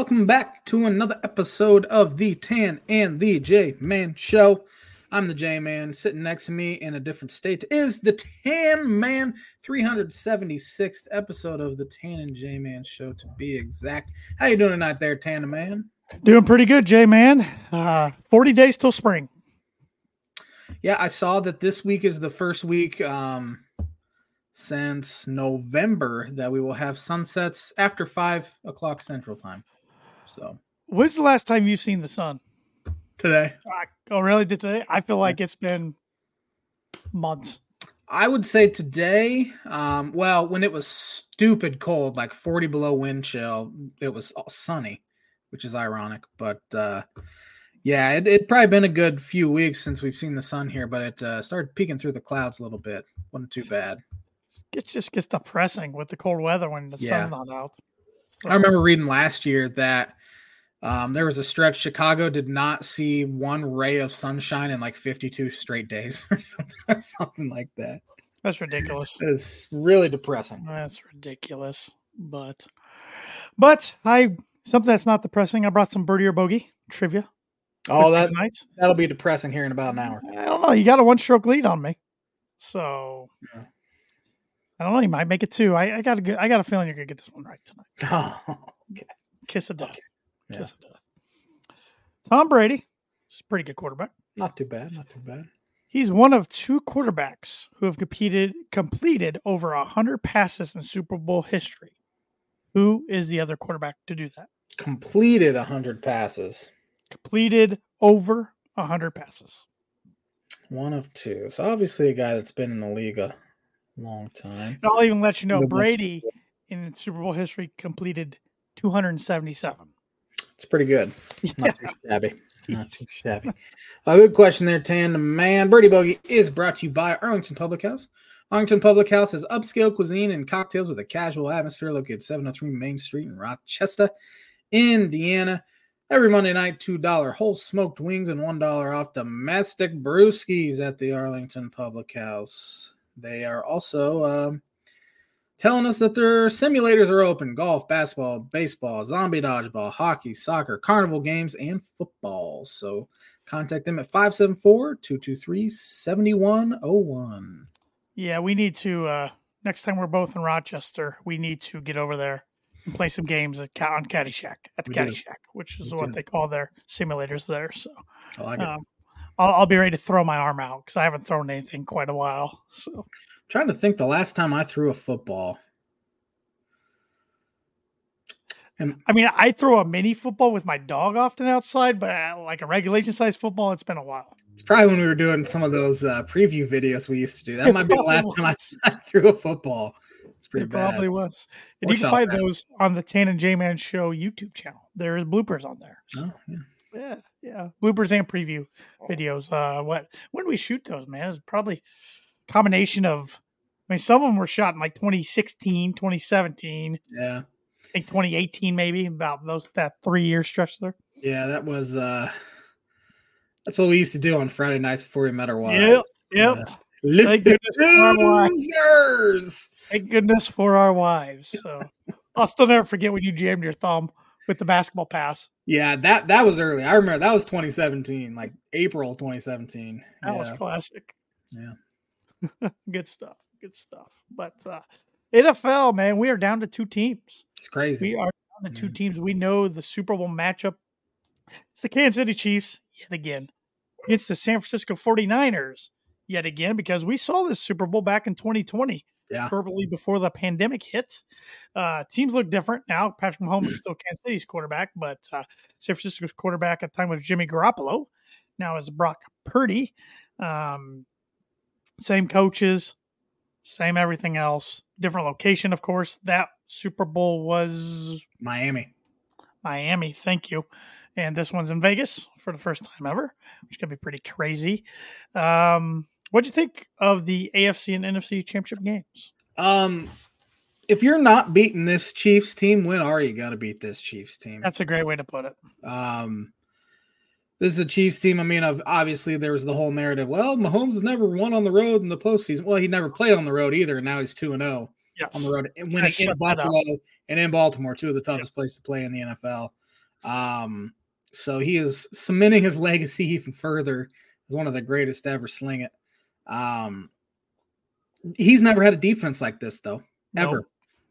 Welcome back to another episode of the Tan and the J Man Show. I'm the J Man. Sitting next to me in a different state is the Tan Man. 376th episode of the Tan and J Man Show, to be exact. How you doing tonight, there, Tan Man? Doing pretty good, J Man. Uh, 40 days till spring. Yeah, I saw that this week is the first week um, since November that we will have sunsets after five o'clock Central Time. So When's the last time you've seen the sun? today, Uh, oh, really? Did today? I feel like it's been months. I would say today. Um, well, when it was stupid cold, like forty below wind chill, it was all sunny, which is ironic. But uh, yeah, it it probably been a good few weeks since we've seen the sun here, but it uh, started peeking through the clouds a little bit. wasn't too bad. It just gets depressing with the cold weather when the Yeah. sun's not out. I remember reading last year that um, there was a stretch Chicago did not see one ray of sunshine in like 52 straight days or something, or something like that. That's ridiculous. It's really depressing. That's ridiculous. But, but I something that's not depressing. I brought some birdie or bogey trivia. Oh, that tonight. that'll be depressing here in about an hour. I don't know. You got a one stroke lead on me, so Yeah. I don't know. You might make it two. I, I got a good. I got a feeling you're gonna get this one right tonight. Oh, Kiss of death. Yeah. Kiss of death. Tom Brady is a pretty good quarterback. not too bad. Not too bad. He's one of two quarterbacks who have competed completed over hundred passes in Super Bowl history. Who is the other quarterback to do that? Completed 100 passes. Completed over hundred passes. One of two. So obviously a guy that's been in the league a long time. And I'll even let you know Brady in Super Bowl history completed 277. It's pretty good. Not too shabby. Not too shabby. A good question there, Tan. Man, Birdie Bogey is brought to you by Arlington Public House. Arlington Public House has upscale cuisine and cocktails with a casual atmosphere located 703 Main Street in Rochester, Indiana. Every Monday night, $2 whole smoked wings and $1 off domestic brewskis at the Arlington Public House. They are also um, telling us that their simulators are open golf, basketball, baseball, zombie dodgeball, hockey, soccer, carnival games, and football. So contact them at 574 223 7101. Yeah, we need to uh next time we're both in Rochester, we need to get over there and play some games at on Caddyshack at the We do. Caddyshack, which is We what do. they call their simulators there. So I like it. um, I'll, I'll be ready to throw my arm out because I haven't thrown anything quite a while. So trying to think the last time I threw a football. I mean, I throw a mini football with my dog often outside, but uh, like a regulation size football, it's been a while. It's probably when we were doing some of those uh, preview videos we used to do. That might be the last time I, threw a football. It's pretty it bad. probably was. And Or you can find those on the Tan and J Man Show YouTube channel. There is bloopers on there. So, Oh, yeah. yeah, yeah, bloopers and preview videos. Uh, what when we shoot those, man? It's probably combination of. I mean, some of them were shot in like 2016, 2017, yeah. I think 2018, maybe about those that three year stretch there. Yeah, that was uh that's what we used to do on Friday nights before we met our wives. Yep, yep. Yeah. Thank goodness for our wives. Losers. Thank goodness for our wives. So I'll still never forget when you jammed your thumb with the basketball pass. Yeah, that that was early. I remember that was 2017, like April 2017. That yeah. was classic. Yeah. Good stuff. Good stuff. But uh, NFL, man, we are down to two teams. It's crazy. We are down to two Mhm. teams. We know the Super Bowl matchup. It's the Kansas City Chiefs yet again against the San Francisco 49ers yet again because we saw this Super Bowl back in 2020, Yeah. shortly before the pandemic hit. Uh, teams look different now. Patrick Mahomes is still Kansas City's quarterback, but uh, San Francisco's quarterback at the time was Jimmy Garoppolo. Now is Brock Purdy. Um, same coaches, same everything else. Different location, of course. That Super Bowl was Miami. Miami. Thank you. And this one's in Vegas for the first time ever, which going to be pretty crazy. Um, what'd you think of the AFC and NFC championship games? Um if you're not beating this Chiefs team, when are you gonna beat this Chiefs team? That's a great way to put it. Um, this is a Chiefs team. I mean, obviously there was the whole narrative. Well, Mahomes has never won on the road in the postseason. Well, he never played on the road either, and now he's two and zero on the road. And winning in. Buffalo and in Baltimore, two of the toughest places to play in the NFL. Um, so he is cementing his legacy even further as one of the greatest to ever sling it. Um, he's never had a defense like this though, ever. Nope.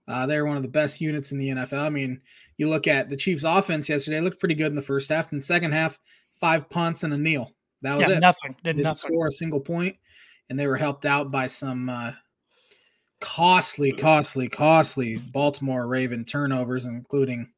Uh, they're one of the best units in the NFL. I mean, you look at the Chiefs' offense yesterday; looked pretty good in the first half. In the second half, five punts and a kneel. That was yeah, it. Nothing. Did Didn't nothing. score a single point, and they were helped out by some uh, costly, costly, costly Baltimore Raven turnovers, including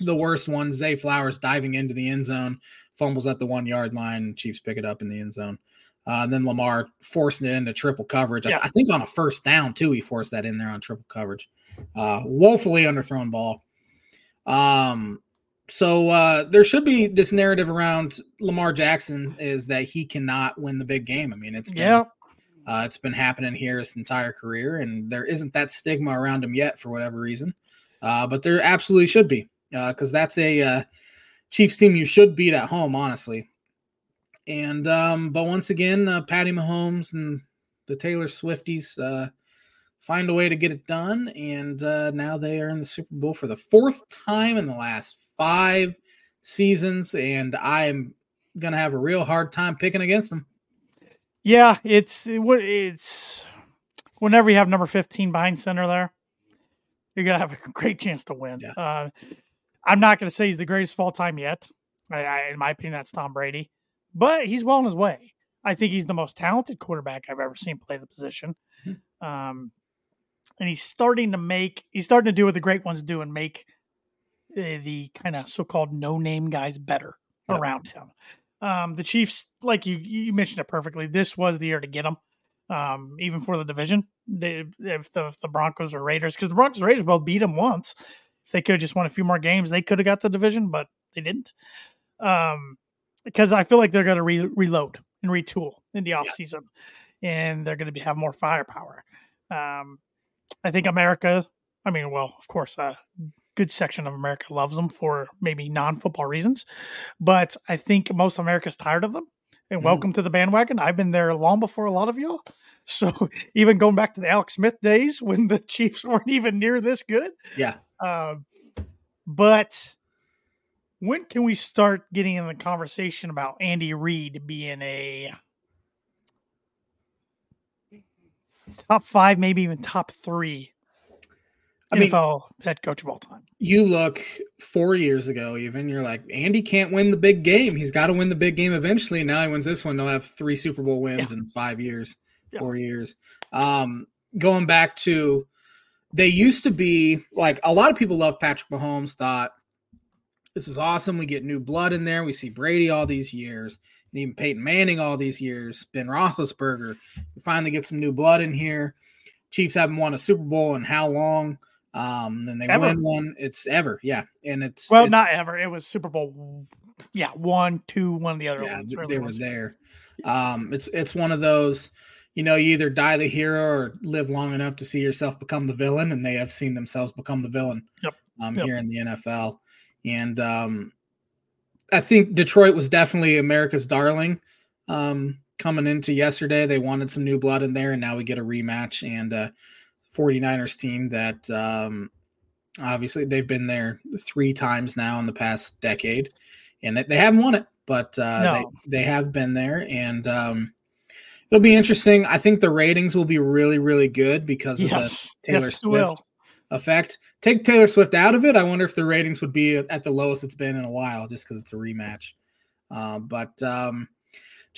the worst one. Zay Flowers diving into the end zone, fumbles at the one yard line. Chiefs pick it up in the end zone. Uh, and then Lamar forcing it into triple coverage. Yeah. I, I, think on a first down too, he forced that in there on triple coverage. Uh, woefully underthrown ball. Um, so uh, there should be this narrative around Lamar Jackson is that he cannot win the big game. I mean, it's been, yeah. Uh, it's been happening here his entire career, and there isn't that stigma around him yet for whatever reason. Uh, but there absolutely should be because uh, that's a uh, Chiefs team you should beat at home, honestly. And um, but once again, uh, Patty Mahomes and the Taylor Swifties uh, find a way to get it done, and uh, now they are in the Super Bowl for the fourth time in the last five seasons, and I'm gonna have a real hard time picking against them. Yeah, it's what it's whenever you have number 15 behind center there, you're gonna have a great chance to win. Yeah. Uh, I'm not gonna say he's the greatest of all time yet. I, I, in my opinion, that's Tom Brady but he's well on his way. I think he's the most talented quarterback I've ever seen play the position. Mm-hmm. Um, and he's starting to make, he's starting to do what the great ones do and make uh, the kind of so called no name guys better yep. around him. Um, the Chiefs, like you, you mentioned it perfectly. This was the year to get them, um, even for the division. They, if, the, if the Broncos or Raiders, because the Broncos Raiders both beat them once. If they could have just won a few more games, they could have got the division, but they didn't. Um, because I feel like they're going to re- reload and retool in the offseason yeah. and they're going to have more firepower. Um, I think America, I mean, well, of course, a good section of America loves them for maybe non football reasons, but I think most America's tired of them. And mm-hmm. welcome mm. to the bandwagon. I've been there long before a lot of y'all. So even going back to the Alex Smith days when the Chiefs weren't even near this good. Yeah. Um, but when can we start getting in the conversation about Andy Reid being a top five, maybe even top three I NFL mean, head coach of all time? You look four years ago, even you're like, Andy can't win the big game. He's got to win the big game eventually. Now he wins this one. They'll have three Super Bowl wins yeah. in five years, yeah. four years. Um, going back to, they used to be like a lot of people love Patrick Mahomes. Thought this is awesome. We get new blood in there. We see Brady all these years, and even Peyton Manning all these years. Ben Roethlisberger. We finally get some new blood in here. Chiefs haven't won a Super Bowl in how long? Um, then they ever. win one. It's ever, yeah, and it's well, it's, not ever. It was Super Bowl, yeah, one, two, one of the other yeah, ones. They were there. Um, it's it's one of those. You know, you either die the hero or live long enough to see yourself become the villain, and they have seen themselves become the villain. Yep. Um, yep. here in the NFL. And um, I think Detroit was definitely America's darling um, coming into yesterday. They wanted some new blood in there, and now we get a rematch and a 49ers team that um, obviously they've been there three times now in the past decade, and they haven't won it, but uh, no. they, they have been there. And um, it'll be interesting. I think the ratings will be really, really good because of yes. the Taylor yes, Swift effect. Take Taylor Swift out of it. I wonder if the ratings would be at the lowest it's been in a while, just because it's a rematch. Uh, but um,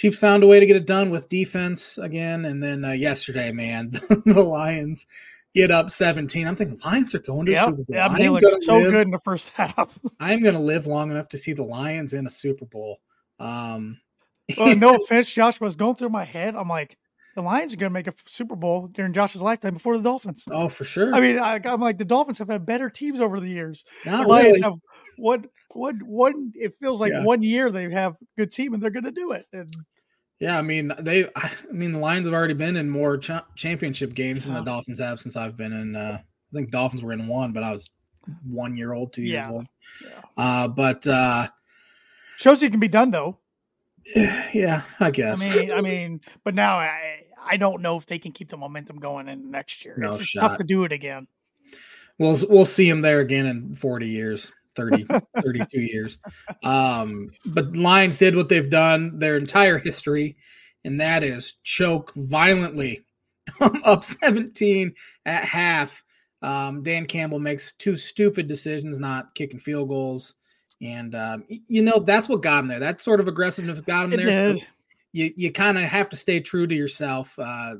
Chiefs found a way to get it done with defense again, and then uh, yesterday, man, the Lions get up 17. I'm thinking Lions are going to yep. Super Bowl. Yeah, they look so live, good in the first half. I'm going to live long enough to see the Lions in a Super Bowl. Um, well, no offense, Josh was going through my head. I'm like, the Lions are going to make a Super Bowl during Josh's lifetime before the Dolphins. Oh, for sure. I mean, I, am like the Dolphins have had better teams over the years. Not the Lions really. have one, one, one. It feels like yeah. one year they have good team and they're going to do it. And yeah, I mean they. I mean the Lions have already been in more cha- championship games than the Dolphins have since I've been in. Uh, I think Dolphins were in one, but I was one year old, two years yeah. old. Yeah. Uh, but uh, shows it can be done though. Yeah, I guess. I mean, I mean, but now I I don't know if they can keep the momentum going in next year. No it's, tough to do it again. We'll we'll see him there again in forty years. 30, 32 years. Um, but Lions did what they've done their entire history, and that is choke violently up 17 at half. Um, Dan Campbell makes two stupid decisions, not kicking field goals. And um, you know that's what got him there. That sort of aggressiveness got him It there. Did. You you kind of have to stay true to yourself. Uh,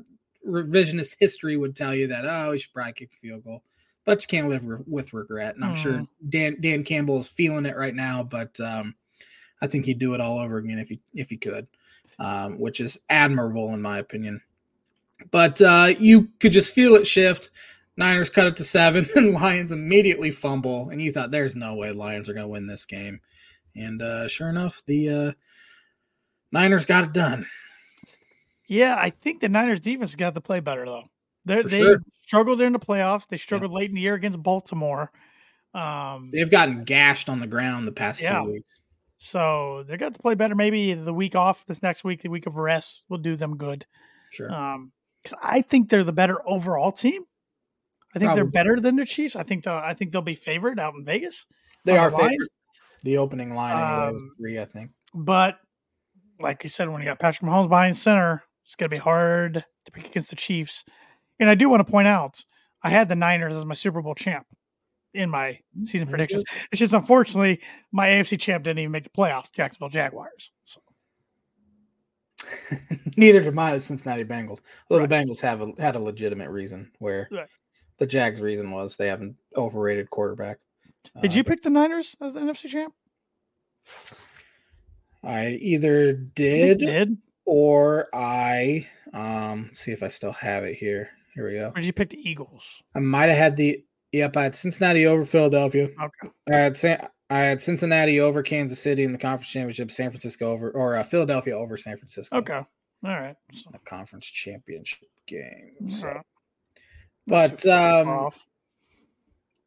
revisionist history would tell you that oh, you should probably kick the field goal, but you can't live re- with regret. And I'm sure Mm. Dan Dan Campbell is feeling it right now, but um, I think he'd do it all over again if he if he could, um, which is admirable in my opinion. But uh, you could just feel it shift. Niners cut it to seven, and Lions immediately fumble, and you thought, "There's no way Lions are going to win this game." And uh, sure enough, the uh, Niners got it done. Yeah, I think the Niners defense got to play better though. They sure. struggled in the playoffs. They struggled late in the year against Baltimore. Um, They've gotten gashed on the ground the past Yeah. two weeks. so they got to play better. Maybe the week off this next week, the week of rest, will do them good. Sure. Um, because I think they're the better overall team. I think they're better than the Chiefs. I think the I think they'll be favored out in Vegas. they on the are favored. The opening line anyway was Um, three, I think. But like you said, when you got Patrick Mahomes behind center, it's gonna be hard to pick against the Chiefs. And I do want to point out, I had the Niners as my Super Bowl champ in my season predictions. It's just unfortunately my AFC champ didn't even make the playoffs, Jacksonville Jaguars. So Neither did my Cincinnati Bengals. Well, Right. the Bengals have a, had a legitimate reason where Right. the Jags' reason was they have an overrated quarterback. did Uh, you but pick the Niners as the NFC champ? I either did did. or I um see if I still have it here. Here we go. Or did you pick the Eagles? I might have had the yep. I had Cincinnati over Philadelphia. Okay. I had San, I had Cincinnati over Kansas City in the conference championship. San Francisco over or uh, Philadelphia over San Francisco. Okay. All right. So, conference championship game. So, but um, off.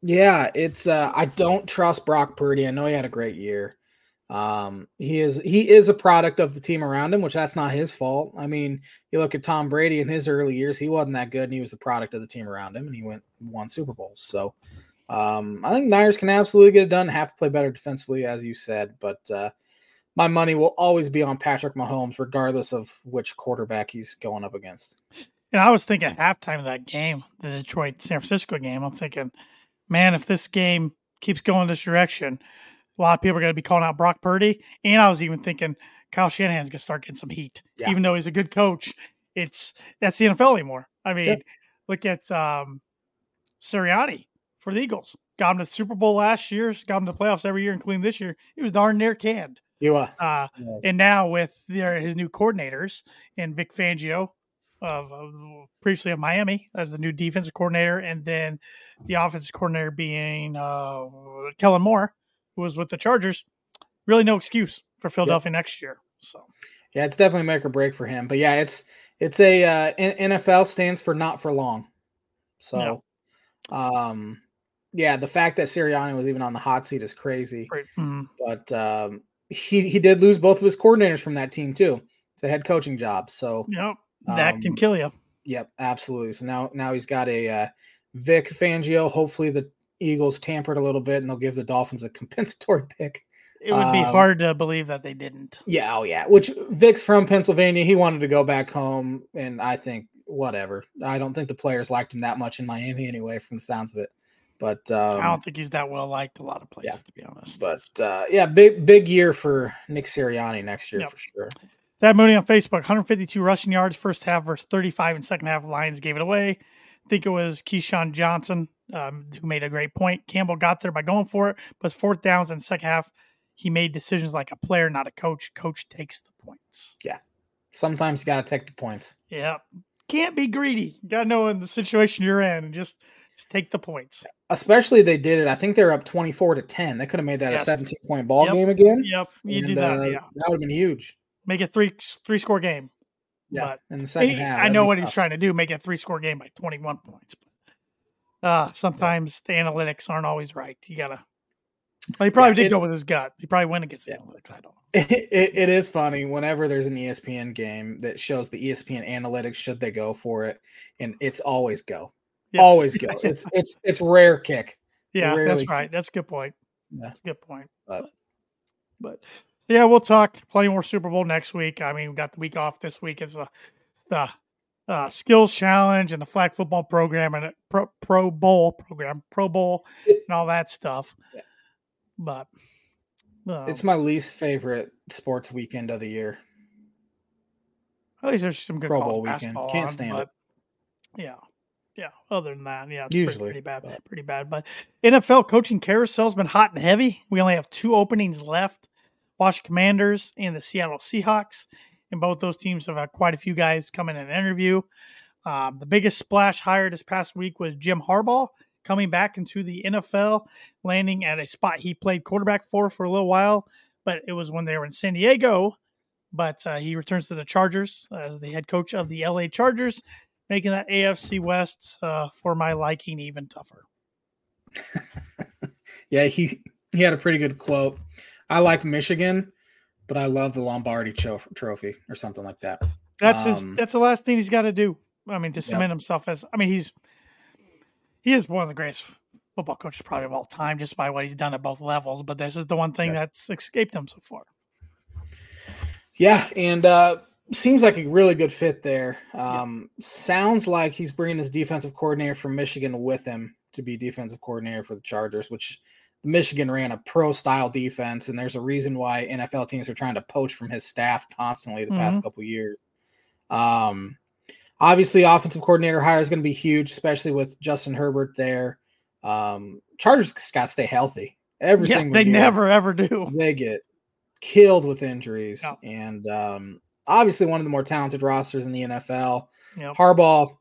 yeah, it's uh, I don't trust Brock Purdy. I know he had a great year. Um, he is he is a product of the team around him, which that's not his fault. I mean, you look at Tom Brady in his early years; he wasn't that good, and he was the product of the team around him, and he went won Super Bowls. So, um, I think Niners can absolutely get it done. Have to play better defensively, as you said, but uh, my money will always be on Patrick Mahomes, regardless of which quarterback he's going up against. And I was thinking halftime of that game, the Detroit San Francisco game, I'm thinking, man, if this game keeps going this direction, a lot of people are going to be calling out Brock Purdy. And I was even thinking Kyle Shanahan's going to start getting some heat, Yeah. even though he's a good coach. It's that's the NFL anymore. I mean, Yeah. look at um, Sirianni for the Eagles. Got him to Super Bowl last year, got him to playoffs every year, including this year. He was darn near canned. You uh, Uh, and now with their his new coordinators and Vic Fangio of, of previously of Miami as the new defensive coordinator, and then the offensive coordinator being uh, Kellen Moore, who was with the Chargers. Really, no excuse for Philadelphia next year. So Yeah, it's definitely make or break for him. But yeah, it's it's a uh, NFL stands for not for long. So, um, yeah, the fact that Sirianni was even on the hot seat is crazy. great. Mhm. But um, he he did lose both of his coordinators from that team too. It's a head coaching job. So, Yep, that can Um, kill you. yep, absolutely. So now now he's got a uh, Vic Fangio. Hopefully the Eagles tampered a little bit and they'll give the Dolphins a compensatory pick. It would be um, hard to believe that they didn't. Yeah, oh yeah. Which Vic's from Pennsylvania. He wanted to go back home, and I think whatever. I don't think the players liked him that much in Miami anyway, from the sounds of it. But um, I don't think he's that well liked a lot of places, to be honest. but uh, yeah, big big year for Nick Sirianni next year Yep. for sure. That Mooney on Facebook, 152 rushing yards first half versus 35 in second half. Lions gave it away. I think it was Keyshawn Johnson um, who made a great point. Campbell got there by going for it, but fourth downs in second half. He made decisions like a player, not a coach. Coach takes the points. Yeah. Sometimes you got to take the points. Yeah, can't be greedy. You got to know in the situation you're in and just just take the points. Especially they did it. I think they're up twenty four to ten. They could have made that Yes. a seventeen point ball Yep. game again. Yep, you and, do that. uh, yeah, that would have been huge. make it three three score game. Yeah, But in the second He- half. I know what he's trying to do, make it a three score game by 21 points. But uh, sometimes the analytics aren't always right. You got to. Well, he probably Yeah, did it- go with his gut. He probably went against the Yeah. analytics. I don't know. It, it, it is funny whenever there's an ESPN game that shows the ESPN analytics should they go for it, and it's always go, Yeah. always go. It's it's it's rare kick. Yeah, Rarely- that's right. That's a good point. Yeah. That's a good point. But, but yeah, we'll talk plenty more Super Bowl next week. I mean, we got the week off this week. It's a, the uh, skills challenge and the flag football program and pro, pro bowl program, pro bowl and all that stuff. Yeah. But um, it's my least favorite sports weekend of the year. At least there's some good Pro Bowl weekend. Can't on, stand it. Yeah. Yeah. Other than that, yeah, usually pretty, pretty bad. But. Pretty bad. But NFL coaching carousel's been hot and heavy. We only have two openings left. Washington Commanders and the Seattle Seahawks. And both those teams have had quite a few guys come in and interview. Um, the biggest splash hire this past week was Jim Harbaugh coming back into the NFL, landing at a spot he played quarterback for for a little while, but it was when they were in San Diego. But uh, he returns to the Chargers as the head coach of the LA Chargers, making that AFC West uh, for my liking even tougher. yeah, he he had a pretty good quote. I like Michigan, but I love the Lombardi cho- Trophy or something like that. That's um, his. That's the last thing he's got to do. I mean, to cement yep. himself as. I mean, he's he is one of the greatest football coaches probably of all time, just by what he's done at both levels. But this is the one thing yeah. that's escaped him so far. Yeah, and uh, seems like a really good fit there. Um, yeah. Sounds like he's bringing his defensive coordinator from Michigan with him to be defensive coordinator for the Chargers, which Michigan ran a pro style defense, and there's a reason why NFL teams are trying to poach from his staff constantly the mm-hmm. past couple years. Um, obviously, offensive coordinator hire is going to be huge, especially with Justin Herbert there. Um, Chargers got to stay healthy. Everything yeah, they never ever do. They get killed with injuries, and um, obviously one of the more talented rosters in the NFL. Yep. Harbaugh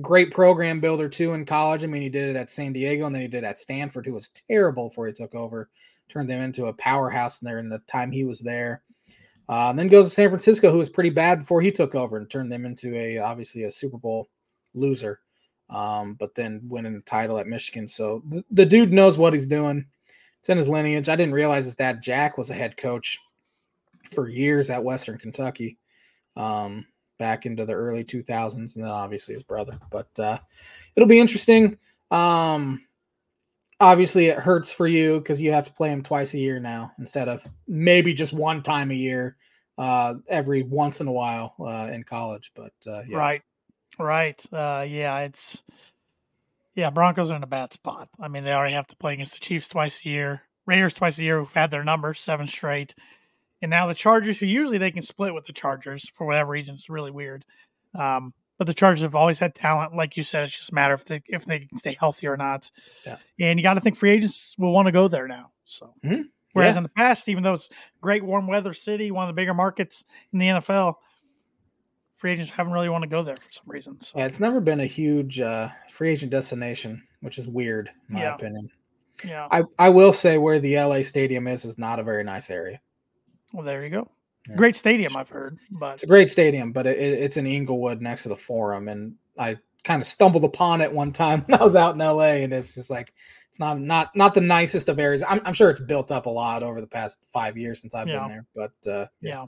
great program builder too in college. I mean, he did it at San Diego and then he did it at Stanford, who was terrible before he took over, turned them into a powerhouse in there in the time he was there. Uh, and then goes to San Francisco, who was pretty bad before he took over and turned them into a obviously a Super Bowl loser. Um, but then winning the title at Michigan. So the, the dude knows what he's doing. It's in his lineage. I didn't realize his dad Jack was a head coach for years at Western Kentucky. Um, back into the early 2000s, and then obviously his brother. But uh, it'll be interesting. Um, obviously, it hurts for you because you have to play him twice a year now instead of maybe just one time a year, uh, every once in a while uh, in college. But uh, yeah. right, right, uh, yeah, it's yeah. Broncos are in a bad spot. I mean, they already have to play against the Chiefs twice a year, Raiders twice a year, who've had their number seven straight. And now the Chargers, who usually they can split with the Chargers for whatever reason, it's really weird. Um, but the Chargers have always had talent, like you said. It's just a matter if they if they can stay healthy or not. Yeah. And you got to think free agents will want to go there now. So, mm-hmm. whereas yeah. in the past, even though it's great warm weather city, one of the bigger markets in the NFL, free agents haven't really want to go there for some reason. So. Yeah, it's never been a huge uh, free agent destination, which is weird in my yeah. opinion. Yeah. I, I will say where the LA stadium is is not a very nice area. Well, there you go. Yeah. Great stadium, I've heard, but it's a great stadium, but it, it, it's in Inglewood next to the Forum, and I kind of stumbled upon it one time when I was out in LA, and it's just like it's not not not the nicest of areas. I'm, I'm sure it's built up a lot over the past five years since I've yeah. been there, but uh, yeah. yeah.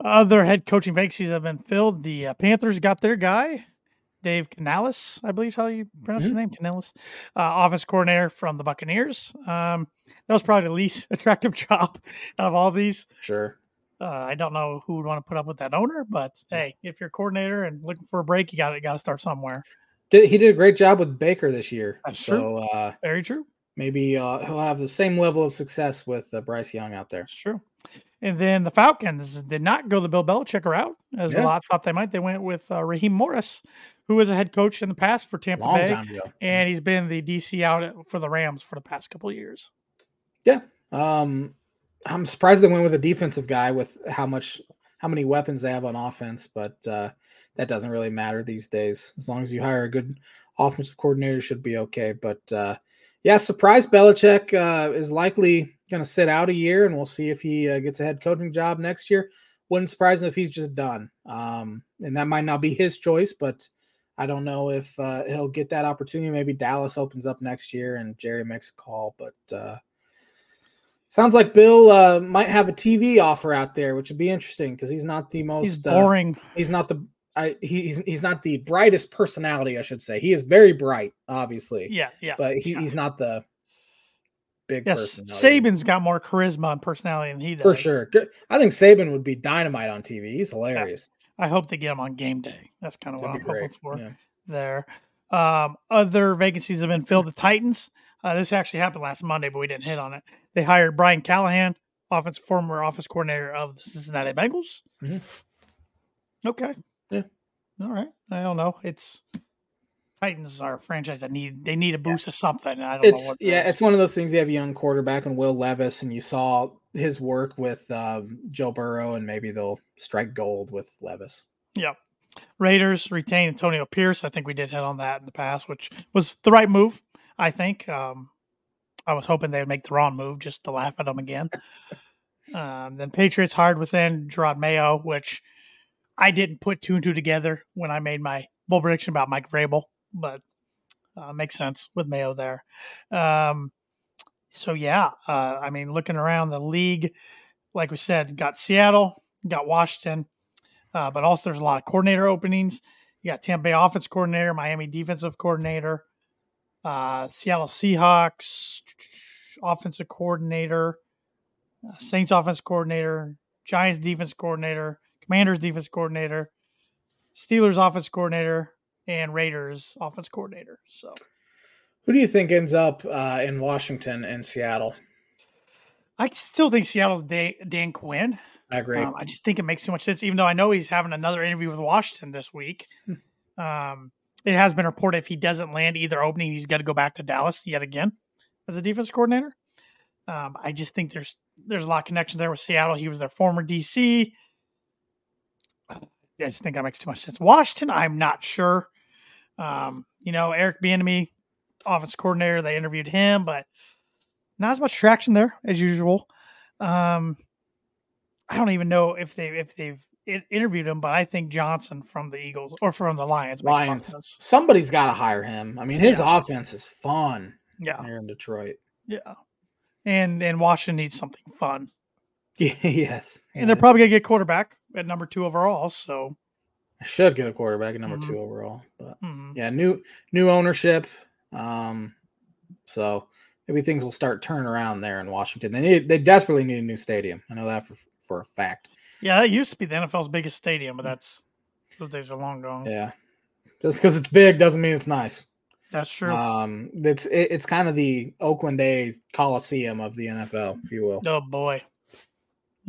Other head coaching vacancies have been filled. The uh, Panthers got their guy. Dave Canales, I believe is how you pronounce mm-hmm. his name, Canales, uh, office coordinator from the Buccaneers. Um, that was probably the least attractive job out of all these. Sure. Uh, I don't know who would want to put up with that owner, but hey, if you're a coordinator and looking for a break, you got to got to start somewhere. Did, he did a great job with Baker this year. That's so, true. Uh, Very true. Maybe uh, he'll have the same level of success with uh, Bryce Young out there. It's true. And then the Falcons did not go the Bill Belichick route, as yeah. a lot thought they might. They went with uh, Raheem Morris, who was a head coach in the past for Tampa Long Bay, and he's been the DC out for the Rams for the past couple years. Yeah, um, I'm surprised they went with a defensive guy with how much how many weapons they have on offense, but uh, that doesn't really matter these days. As long as you hire a good offensive coordinator, should be okay. But uh, yeah, surprise Belichick uh, is likely going to sit out a year, and we'll see if he uh, gets a head coaching job next year. Wouldn't surprise him if he's just done. Um, and that might not be his choice, but I don't know if uh, he'll get that opportunity. Maybe Dallas opens up next year and Jerry makes a call, but uh, sounds like Bill uh, might have a TV offer out there, which would be interesting because he's not the most he's boring. he's not the I, he's he's not the brightest personality, I should say. He is very bright, obviously. Yeah, yeah. But he, yeah. he's not the big Yes. Saban's got more charisma and personality than he does. for sure. I think Saban would be dynamite on TV. He's hilarious. I hope they get him on game day. That's kind of what That'd I'm be hoping for Yeah. there. Um, other vacancies have been filled. The Titans. Uh, this actually happened last Monday, but we didn't hit on it. They hired Brian Callahan, offense former office coordinator of the Cincinnati Bengals. Mhm. Okay. Yeah. All right. I don't know. It's Titans are a franchise that need they need a boost of something. I don't know It's what. yeah, is. it's one of those things. You have a young quarterback and Will Levis, and you saw his work with um, Joe Burrow, and maybe they'll strike gold with Levis. Yep. Raiders retain Antonio Pierce. I think we did hit on that in the past, which was the right move. I think. Um, I was hoping they would make the wrong move just to laugh at them again. um, then Patriots hired within Jerod Mayo, which I didn't put two and two together when I made my bold prediction about Mike Vrabel, but uh, makes sense with Mayo there. Um, so yeah, uh, I mean, looking around the league, like we said, got Seattle, got Washington, uh, but also there's a lot of coordinator openings. You got Tampa Bay offense coordinator, Miami defensive coordinator, uh, Seattle Seahawks offensive coordinator, uh, Saints offense coordinator, Giants defense coordinator, Commanders defense coordinator, Steelers offense coordinator, and Raiders offense coordinator. So Who do you think ends up uh, in Washington and Seattle? I still think Seattle's Dan, Dan Quinn. I agree. Um, I just think it makes too much sense, even though I know he's having another interview with Washington this week. um, it has been reported if he doesn't land either opening, he's got to go back to Dallas yet again as a defense coordinator. Um, I just think there's there's a lot of connection there with Seattle. He was their former DC. I just think that makes too much sense. Washington, I'm not sure. Um, you know, Eric Bieniemy, offense coordinator, they interviewed him, but not as much traction there as usual. Um, I don't even know if they if they've interviewed him, but I think Johnson from the Eagles or from the Lions Lions. Somebody's got to hire him. I mean, his offense is fun Yeah, here in Detroit. yeah, and and Washington needs something fun, yes, and they're probably gonna get quarterback at number two overall. So, should get a quarterback at number Mhm. two overall. But mhm. yeah, new new ownership. Um, so maybe things will start turning around there in Washington. They need they desperately need a new stadium. I know that for for a fact. yeah, that used to be the NFL's biggest stadium, but that's those days are long gone. Yeah, just because it's big doesn't mean it's nice. That's true. Um, it's it, it's kind of the Oakland A Coliseum of the NFL, if you will. oh boy,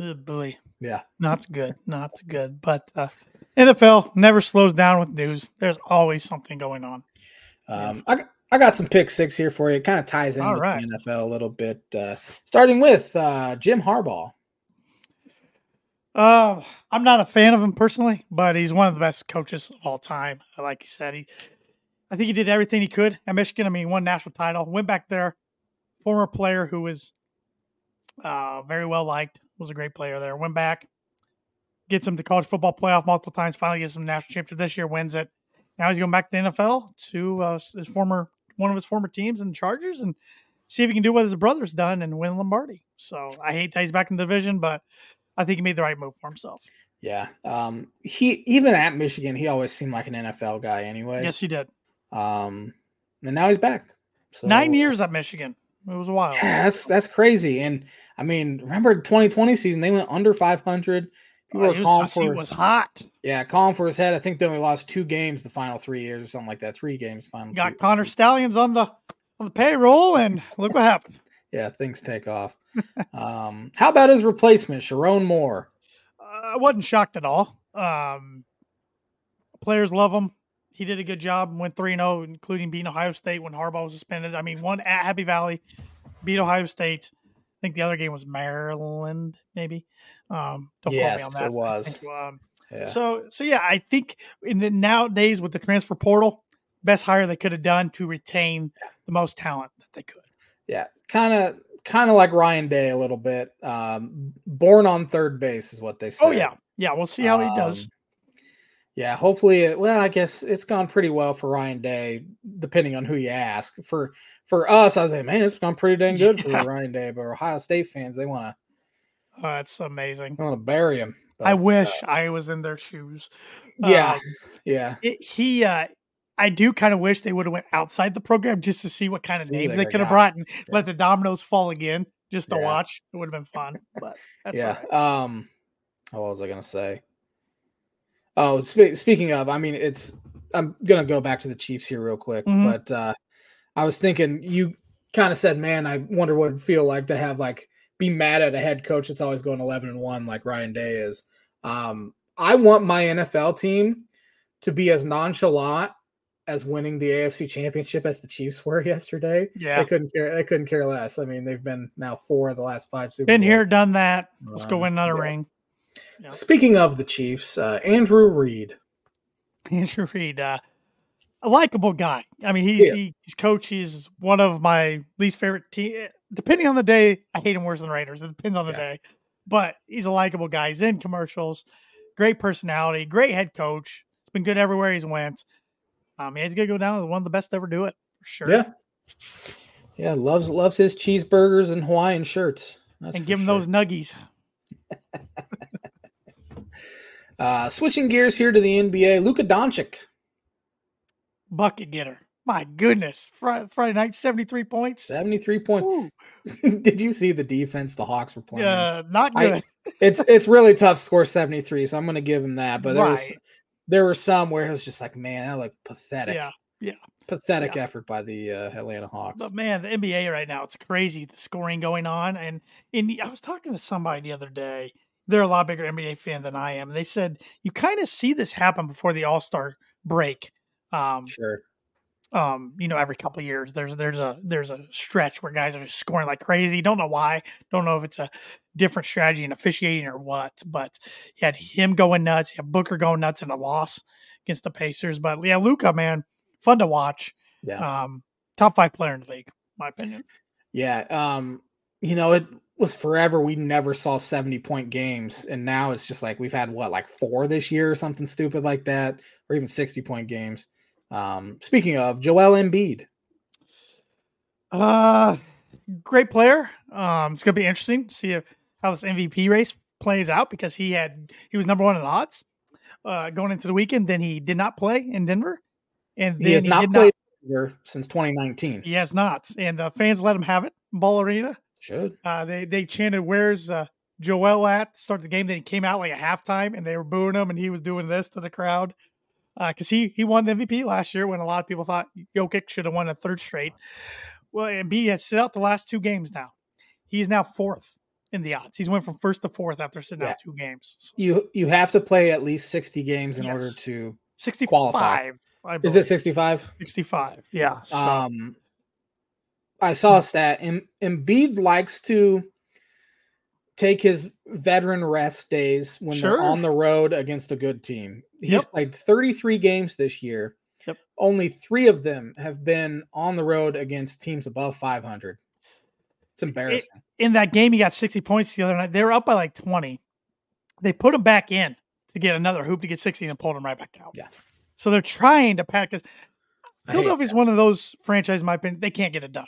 oh boy. Yeah, Not good. Not good. But uh, NFL never slows down with news. There's always something going on. Um, I, got- I got some pick six here for you. It kind of ties in All with right. the NFL a little bit. Uh, starting with uh, Jim Harbaugh. Uh, I'm not a fan of him personally, but he's one of the best coaches of all time. Like you said, he, I think he did everything he could at Michigan. I mean, won national title, went back there. Former player who was uh, very well liked, was a great player there. Went back, gets him to college football playoff multiple times. Finally gets him national championship this year. Wins it. Now he's going back to the NFL to uh, his former one of his former teams in the Chargers and see if he can do what his brother's done and win Lombardi. So I hate that he's back in the division, but I think he made the right move for himself. Yeah. Um, he even at Michigan, he always seemed like an NFL guy anyway. Yes, he did. Um, and now he's back. So Nine years at Michigan. It was a while. Yeah, that's that's crazy. And I mean, remember the 2020 season? They went under 500. People Uh, were he was, calling I see for it was hot. yeah, calling for his head. I think they only lost two games the final three years or something like that. Three games final. Got two. Connor Stalions on the on the payroll, and look what happened. Yeah, things take off. um, how about his replacement, Sherrone Moore? Uh, I wasn't shocked at all. Um, players love him. He did a good job. And went 3 0, including beating Ohio State when Harbaugh was suspended. I mean, one at Happy Valley, beat Ohio State. I think the other game was Maryland, maybe. Um, don't quote me Yes, on that. it was. think, um, Yeah. So so yeah, I think in the nowadays with the transfer portal, best hire they could have done to retain the most talent that they could. Yeah, kind of, kind of like Ryan Day a little bit. Um, born on third base is what they say. Oh yeah, yeah. We'll see how he does. Um, Yeah, hopefully. It, well, I guess it's gone pretty well for Ryan Day, depending on who you ask. For for us, I was like, man, it's gone pretty dang good Yeah. for Ryan Day. But Ohio State fans, they want to Oh, that's amazing. I want to bury him. I But, wish I was in their shoes. Yeah, Um, yeah, it, he, uh, I do kind of wish they would have went outside the program just to see what kind of See names they could have brought and Yeah. let the dominoes fall again just to Yeah. watch. It would have been fun. But that's yeah. all right. Um, what was I gonna say? Oh, spe- speaking of, I mean, it's. I'm gonna go back to the Chiefs here real quick, Mhm. but uh, I was thinking you kind of said, "Man, I wonder what it'd feel like to have like be mad at a head coach that's always going 11 and one like Ryan Day is." Um, I want my NFL team to be as nonchalant as winning the AFC Championship as the Chiefs were yesterday. Yeah. They couldn't care. They couldn't care less. I mean, they've been now four of the last five Super Been Bowls. here, done that. Let's go Um, win another yeah. ring. Yeah. Speaking of the Chiefs, uh, Andrew Reid. Andrew Reid, uh, a likable guy. I mean, he's Yeah. he, he's coach. He's one of my least favorite team. Depending on the day, I hate him worse than Raiders. It depends on the Yeah. day, but he's a likable guy. He's in commercials, great personality, great head coach. It's been good everywhere he's went. Um, he's gonna go down as one of the best to ever do it for sure. Yeah. Yeah, loves loves his cheeseburgers and Hawaiian shirts. That's and give him sure. those nuggies. Uh, switching gears here to the NBA, Luka Doncic. Bucket getter. My goodness, Friday, Friday night, seventy three points. 73 points. Did you see the defense the Hawks were playing? uh, not I- good. It's it's really tough to score 73, so I'm gonna give him that. But there was there were some where it was just like, man, that looked pathetic. yeah, yeah. Pathetic Yeah. effort by the uh, Atlanta Hawks. But man, the NBA right now, it's crazy the scoring going on. And in I was talking to somebody the other day. They're a lot bigger NBA fan than I am. And they said you kind of see this happen before the All Star break. Um, sure. um, you know, every couple years there's there's a there's a stretch where guys are just scoring like crazy. Don't know why. Don't know if it's a different strategy in officiating or what. But you had him going nuts. You had Booker going nuts in a loss against the Pacers. But yeah, Luka, man, fun to watch. Yeah. Um, top five player in the league, my opinion. Yeah. Um, you know, it was forever we never saw 70 point games. And now it's just like we've had what, like four this year or something stupid like that, or even 60 point games. Um, speaking of Joel Embiid. Uh great player. Um, it's gonna be interesting to see if, how this MVP race plays out because he had he was number one in odds uh, going into the weekend. Then he did not play in Denver, and then He has not played here since 2019. he has not, and the fans let him have it. Ball Arena. Should. Uh, they they chanted, "Where's uh, Joel at?" to start the game. Then he came out like at halftime, and they were booing him, and he was doing this to the crowd because he he won the MVP last year when a lot of people thought Jokic should have won a third straight. Well, Embiid has sit out the last two games now. He's now fourth in the odds. He's went from first to fourth after sitting Yeah. out two games. So You you have to play at least 60 games in order to Sixty-five. I is it 65? sixty-five? Yeah. So, Um, I saw a stat. Em- Embiid likes to take his veteran rest days when Sure. they're on the road against a good team. He's Yep. played 33 games this year. Yep. Only three of them have been on the road against teams above 500. It's embarrassing. in that game, he got 60 points the other night. They were up by like 20. They put him back in to get another hoop to get 60 and pulled him right back out. Yeah. So they're trying to pack this. I hate Philadelphia's one of those franchises, in my opinion, they can't get it done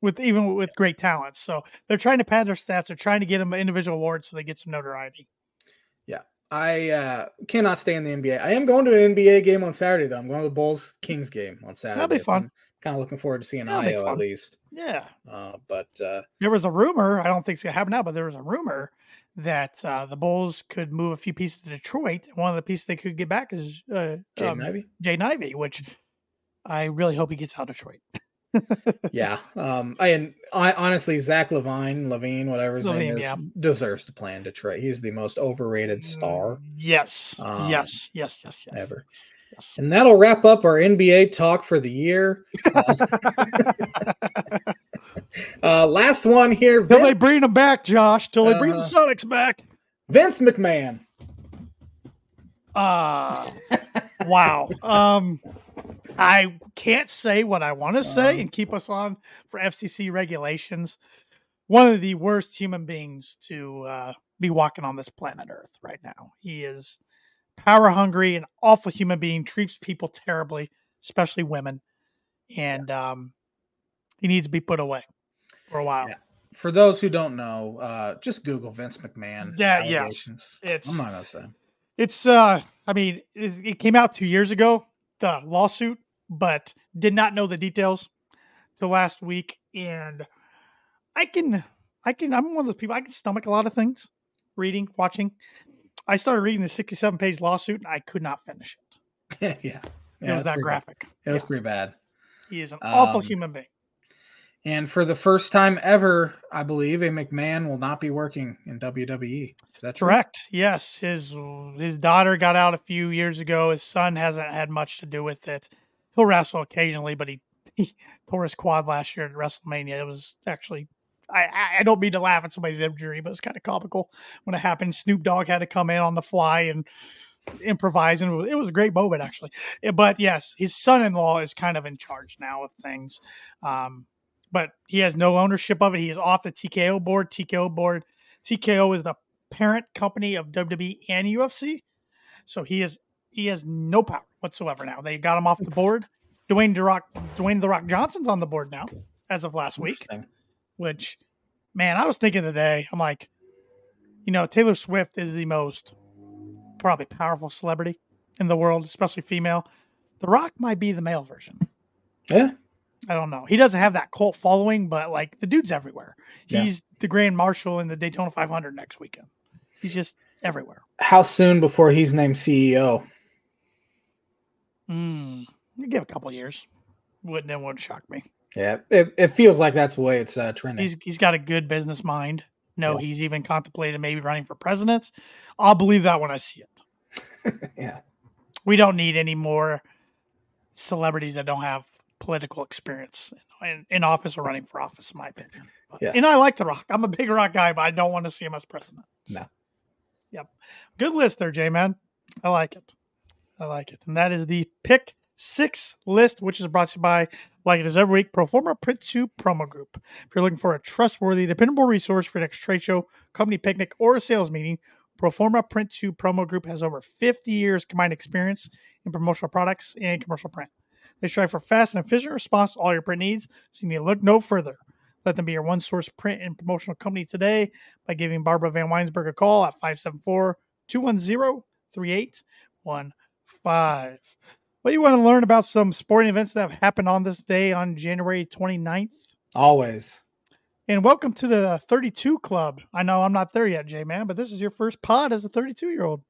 with even with great talents. So they're trying to pad their stats. They're trying to get them individual awards so they get some notoriety. Yeah, I uh, cannot stay in the NBA. I am going to an NBA game on Saturday, though. I'm going to the Bulls Kings game on Saturday. That'll be fun. kind of looking forward to seeing That'll Io at least. Yeah. Uh, but uh, There was a rumor, I don't think it's going to happen now, but there was a rumor that uh, the Bulls could move a few pieces to Detroit. One of the pieces they could get back is uh, Jaden um, Ivey, which I really hope he gets out of Detroit. Yeah. Um, I, and I honestly, Zach LaVine, LaVine, whatever his LaVine, name is, yeah. deserves to play in Detroit. He's the most overrated star Yes. Um, yes. Yes. Yes. Yes. ever. Yes. And that'll wrap up our NBA talk for the year. uh, last one here Till they bring them back, Josh. Till they bring the Uh, Sonics back. Vince McMahon. Uh wow. Um I can't say what I want to say Um, and keep us on for FCC regulations. One of the worst human beings to uh, be walking on this planet Earth right now. He is power hungry, an awful human being, treats people terribly, especially women, and um, he needs to be put away for a while. Yeah. For those who don't know, uh, just Google Vince McMahon. Yeah, yes. It's I'm not gonna say. It's uh I mean, it, it came out two years ago, the lawsuit but did not know the details till last week. And I can, I can, I'm one of those people, I can stomach a lot of things reading, watching. I started reading the 67 page lawsuit and I could not finish it. yeah. yeah. It was that graphic. Bad. It was yeah. pretty bad. He is an awful um, human being. And for the first time ever, I believe a McMahon will not be working in WWE. Is that true? correct? Yes, his his daughter got out a few years ago. His son hasn't had much to do with it. He'll wrestle occasionally, but he, he tore his quad last year at WrestleMania. It was actually I, I don't mean to laugh at somebody's injury, but it's kind of comical when it happened. Snoop Dogg had to come in on the fly and improvise, and it was a great moment actually. But yes, his son-in-law is kind of in charge now of things. Um, but he has no ownership of it. He is off the TKO board. TKO board, TKO is the parent company of WWE and UFC, so he is he has no power whatsoever now. They got him off the board. Dwayne the Rock, Dwayne the Rock Johnson's on the board now as of last week. Which, man, I was thinking today. I'm like, you know, Taylor Swift is the most probably powerful celebrity in the world, especially female. The Rock might be the male version. Yeah, I don't know. He doesn't have that cult following, but like the dude's everywhere. He's yeah. the grand marshal in the Daytona 500 next weekend. He's just everywhere. How soon before he's named CEO? Hmm. You give a couple years. Wouldn't it wouldn't shock me. Yeah, it, it feels like that's the way it's uh, trending. He's he's got a good business mind. No, yeah. he's even contemplated maybe running for president. I'll believe that when I see it. yeah. We don't need any more celebrities that don't have political experience in, in office or running for office, in my opinion. But, yeah. And I like The Rock. I'm a big Rock guy, but I don't want to see him as president. So, no. Yep. Good list there, J Man. I like it. I like it. And that is the pick six list, which is brought to you by, like it is every week, Proforma Print 2 Promo Group. If you're looking for a trustworthy, dependable resource for your next trade show, company picnic, or a sales meeting, Proforma Print 2 Promo Group has over 50 years combined experience in promotional products and commercial print. They strive for fast and efficient response to all your print needs, so you need to look no further. Let them be your one source print and promotional company today by giving Barbara VanWynsberghe a call at 574 210 3815. What do you want to learn about some sporting events that have happened on this day on January 29th? Always. And welcome to the 32 Club. I know I'm not there yet, J Man, but this is your first pod as a 32 year old.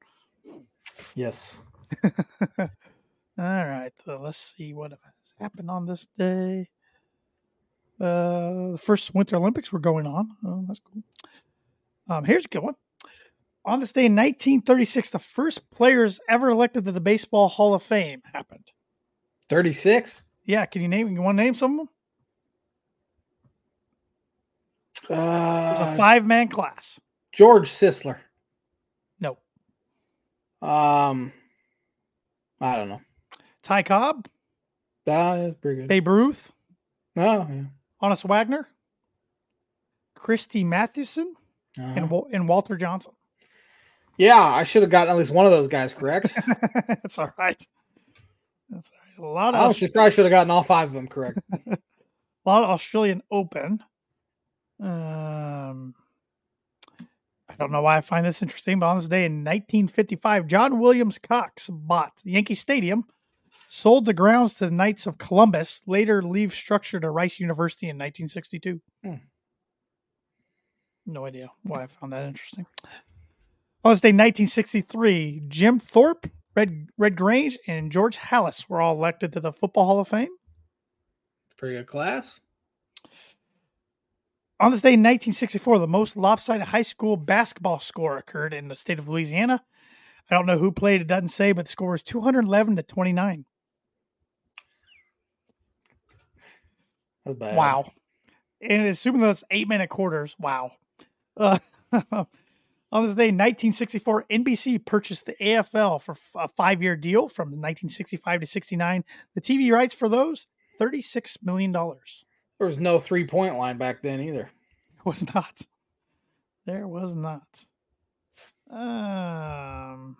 Yes. All right, so let's see what has happened on this day. Uh, the first Winter Olympics were going on. Oh, that's cool. Um, here's a good one. On this day in 1936, the first players ever elected to the Baseball Hall of Fame happened. 36? Yeah, can you name? You want to name some of them? Uh, it was a five man class. George Sisler. No. Um, I don't know. Ty Cobb. Ah, that's pretty good. Babe Ruth. Oh, yeah. Honus Wagner. Christy Mathewson. Uh-huh. And, and Walter Johnson. Yeah, I should have gotten at least one of those guys correct. That's all right. That's all right. A lot of I probably should have gotten all five of them correct. a lot of Australian Open. Um, I don't know why I find this interesting, but on this day in 1955, John Williams Cox bought Yankee Stadium sold the grounds to the Knights of Columbus, later leave structure to Rice University in 1962. Hmm. No idea why I found that interesting. On this day, 1963, Jim Thorpe, Red, Red Grange, and George Halas were all elected to the Football Hall of Fame. Pretty good class. On this day in 1964, the most lopsided high school basketball score occurred in the state of Louisiana. I don't know who played, it doesn't say, but the score was 211 to 29. Wow. And assuming those eight minute quarters, wow. Uh, on this day, 1964, NBC purchased the AFL for a five year deal from 1965 to 69. The TV rights for those, $36 million. There was no three point line back then either. It was not. There was not. Um,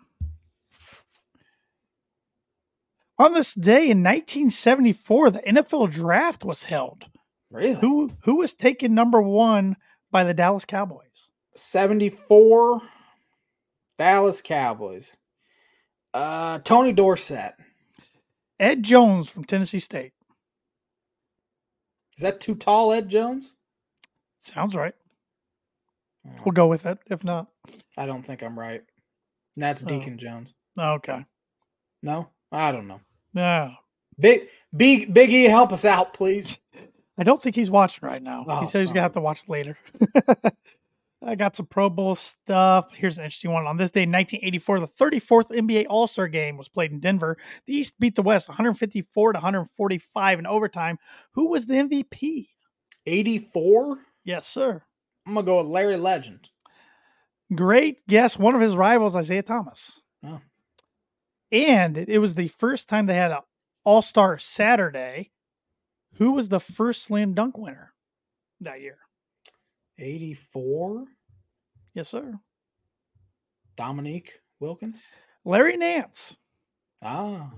On this day in 1974, the NFL draft was held. Really? Who who was taken number one by the Dallas Cowboys? 74 Dallas Cowboys. Uh Tony Dorsett. Ed Jones from Tennessee State. Is that too tall, Ed Jones? Sounds right. We'll go with it. If not, I don't think I'm right. That's Oh. Deacon Jones. okay. No, I don't know. No, Big Big Big E, help us out, please. I don't think he's watching right now. Oh, he said he's gonna have to watch later. I got some Pro Bowl stuff. Here's an interesting one. On this day, in 1984, the 34th NBA All Star game was played in Denver. The East beat the West 154 to 145 in overtime. Who was the MVP? 84. Yes, sir. I'm gonna go with Larry Legend. Great guess. One of his rivals, Isaiah Thomas. Oh. And it was the first time they had an All Star Saturday. Who was the first slam dunk winner that year? 84. Yes, sir. Dominique Wilkins. Larry Nance. Ah,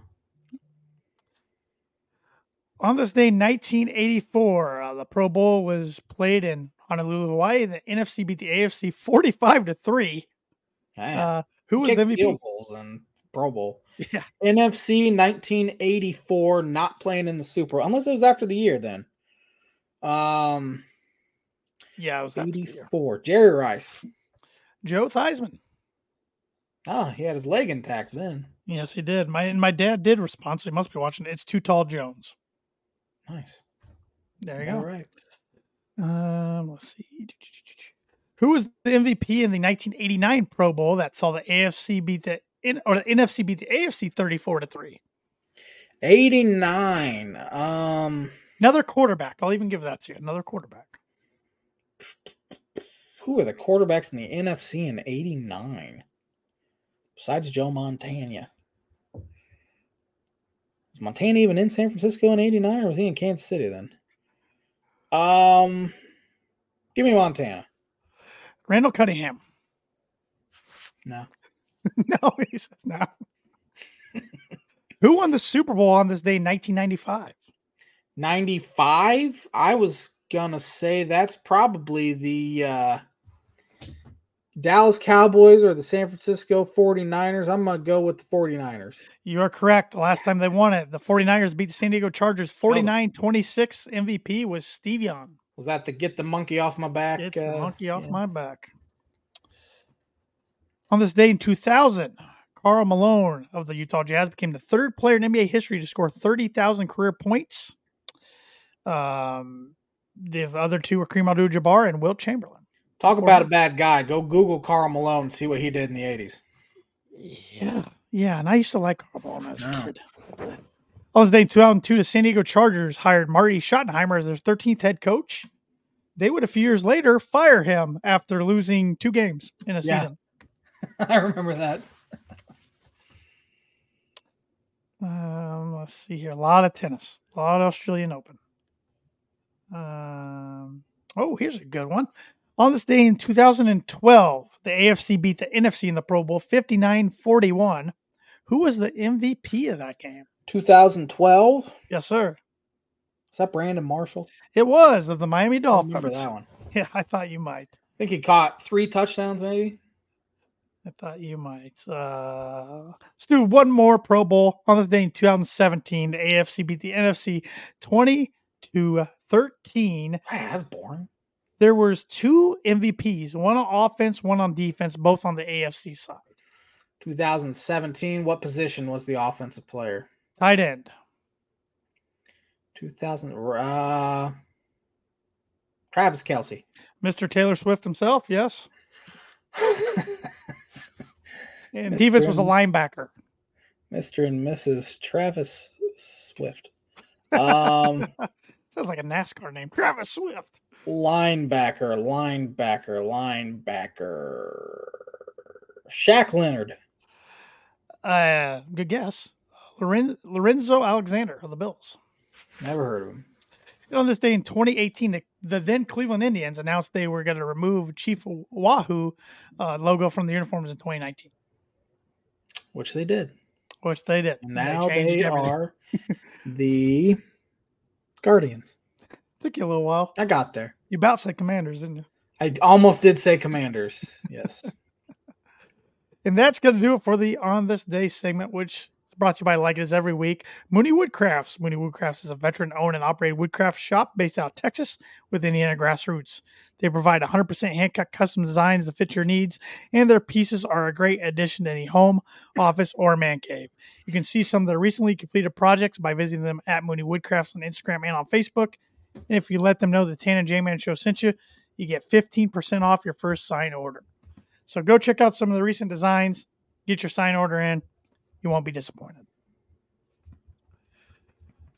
On this day, 1984, uh, the Pro Bowl was played in Honolulu, Hawaii. The NFC beat the AFC 45 to 3. Uh, who was the MVP? goals and Pro Bowl. Yeah. NFC 1984, not playing in the Super Bowl, unless it was after the year then. Um, Yeah, it was after the year. 84. Jerry Rice. Joe Theismann. Ah, he had his leg intact then. Yes, he did. My and my dad did respond, so he must be watching. It's Too Tall Jones. Nice. There you All go. right. Um, let's see. Who was the MVP in the 1989 Pro Bowl that saw the AFC beat the in or the NFC beat the AFC 34 to 3? 89. Um, Another quarterback. I'll even give that to you. Another quarterback. who are the quarterbacks in the NFC in 89? Besides Joe Montana. Was Montana even in San Francisco in 89 or was he in Kansas City then? Um, give me Montana. Randall Cunningham. No. no, he says no. Who won the Super Bowl on this day in 1995? 95 i was gonna say that's probably the uh dallas cowboys or the san francisco 49ers i'm gonna go with the 49ers You are correct. The last time they won it, the 49ers beat the San Diego Chargers 49 26. MVP was Steve Young. was that to get the monkey off my back Get the uh, monkey off yeah. my back. On this day in 2000, Karl Malone of the Utah Jazz became the third player in NBA history to score 30,000 career points. Um, the other two were Kareem Abdul-Jabbar and Wilt Chamberlain. talk about a bad guy go google karl malone and see what he did in the 80s Yeah, yeah, and I used to like Karl Malone as a Yeah. kid. On this day in 2002, the San Diego Chargers hired Marty Schottenheimer as their 13th head coach. They would a few years later fire him after losing two games in a Yeah. season. i remember that Um, let's see here. A lot of tennis, a lot of Australian Open. Um, oh, here's a good one. On this day in 2012, the AFC beat the NFC in the Pro Bowl 59 41. Who was the MVP of that game? 2012 Yes, sir. is that brandon marshall It was of the Miami i Dolphins. remember that one Yeah, I thought you might. i think he caught three touchdowns maybe I thought you might. Uh, let's do one more Pro Bowl on this day in 2017. The AFC beat the NFC 20 to 13. That's boring there was two MVPs, one on offense, one on defense, both on the AFC side. 2017 what position was the offensive player Tight end. 2000 uh Travis Kelce. Mr. Taylor Swift himself, yes. And Mr. defense was a linebacker. Mr. and Mrs. Travis Swift. Um Sounds like a NASCAR name. Travis Swift. linebacker, linebacker, linebacker. Shaq Leonard. Uh, good guess. Loren- Lorenzo Alexander of the Bills. Never heard of him. And on this day in 2018, the, the then Cleveland Indians announced they were going to remove Chief Wahoo uh, logo from the uniforms in 2019, Which they did. which they did. Now changed they are the Guardians. Took you a little while. I got there. You about said Commanders, didn't you? I almost did say Commanders. Yes. And that's going to do it for the On This Day segment, which brought to you by Like It Is every week. Mooney Woodcrafts. Mooney Woodcrafts is a veteran owned and operated woodcraft shop based out of Texas with Indiana grassroots. They provide 100% hand cut custom designs to fit your needs, and their pieces are a great addition to any home, office, or man cave. You can see some of their recently completed projects by visiting them at Mooney Woodcrafts on Instagram and on Facebook. And if you let them know the Tan and J Man Show sent you, you get 15% off your first sign order. So go check out some of the recent designs, get your sign order in. You won't be disappointed.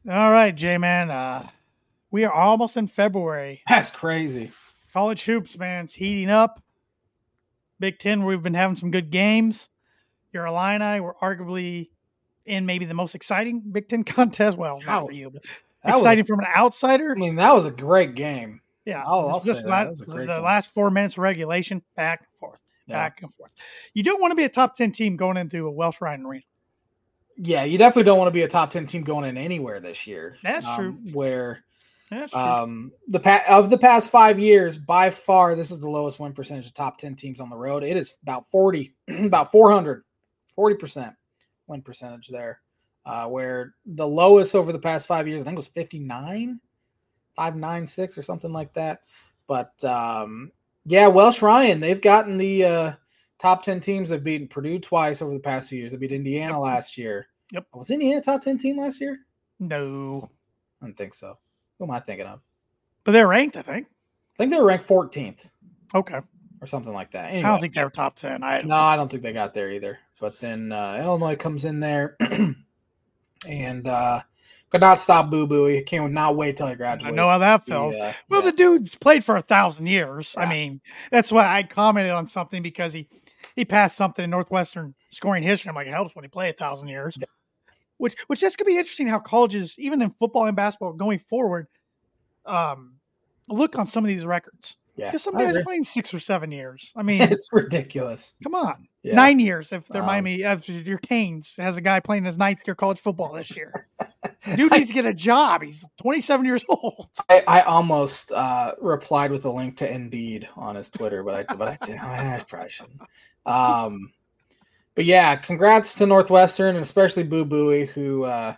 All right, J Man. Uh, we are almost in February. That's crazy. College hoops, man, it's heating up. Big Ten, we've been having some good games. Your Illini were arguably in maybe the most exciting Big Ten contest. Well, not for you, but That was- exciting from an outsider. I mean, that was a great game. Yeah, I'll- I'll just say that. That was the game. last four minutes of regulation, back and forth, Yeah. back and forth. You don't want to be a top ten team going into a Welsh Ryan Arena. Yeah, you definitely don't want to be a top ten team going in anywhere this year. That's Um, true. Where That's true. um, the pa- of the past five years, by far, this is the lowest win percentage of top ten teams on the road. It is about forty, about 400, 40 percent win percentage there. Uh, where the lowest over the past five years, I think, was fifty nine, five nine six or something like that. But um, yeah, Welsh Ryan, they've gotten the uh, top ten teams. They've beaten Purdue twice over the past few years. They beat Indiana last year. Yep. Was Indiana a top ten team last year? no, I don't think so. Who am I thinking of? but they're ranked. I think. I think they were ranked 14th Okay, or something like that. I don't think they were top ten. I no, I don't think they got there either. But then uh, Illinois comes in there and uh, could not stop Boo Buie. He can't not wait till he graduates. I know how that feels. uh, Well, yeah. the dude's played for a thousand years. I mean, that's why I commented on something because he he passed something in Northwestern scoring history. I'm like, it helps when you play a thousand years. Which which that's gonna be interesting how colleges, even in football and basketball, going forward, um, look on some of these records. yeah, Because some guys are playing six or seven years. I mean, it's ridiculous. come on, Yeah. nine years if they're Um, Miami. If your Canes has a guy playing his ninth year college football this year, dude needs to get a job. He's 27 years old. I, I almost uh, replied with a link to Indeed on his Twitter, but I but I didn't. I probably shouldn't. Um, but yeah, congrats to Northwestern and especially Boo Buie who uh,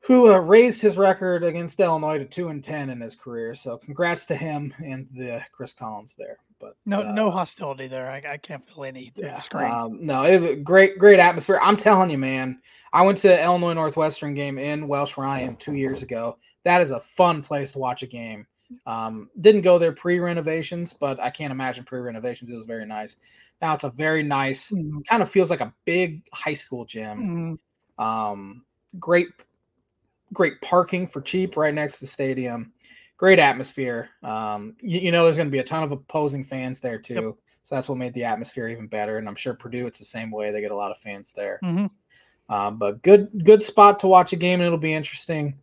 who uh, raised his record against Illinois to two and ten in his career. So congrats to him and the Chris Collins there. But No, uh, no hostility there. I, I can't feel any yeah, screen. um, no, it was a great, great atmosphere. I'm telling you, man. I went to the Illinois Northwestern game in Welsh Ryan two years ago. That is a fun place to watch a game. Um, didn't go there pre renovations, but I can't imagine pre renovations. It was very nice. Now it's a very nice, Mhm. kind of feels like a big high school gym. Mhm. Um, great, great parking for cheap right next to the stadium. Great atmosphere. Um, you, you know, there's going to be a ton of opposing fans there too. So that's what made the atmosphere even better. And I'm sure Purdue, it's the same way. They get a lot of fans there. Mhm. Um, but good, good spot to watch a game, and it'll be interesting.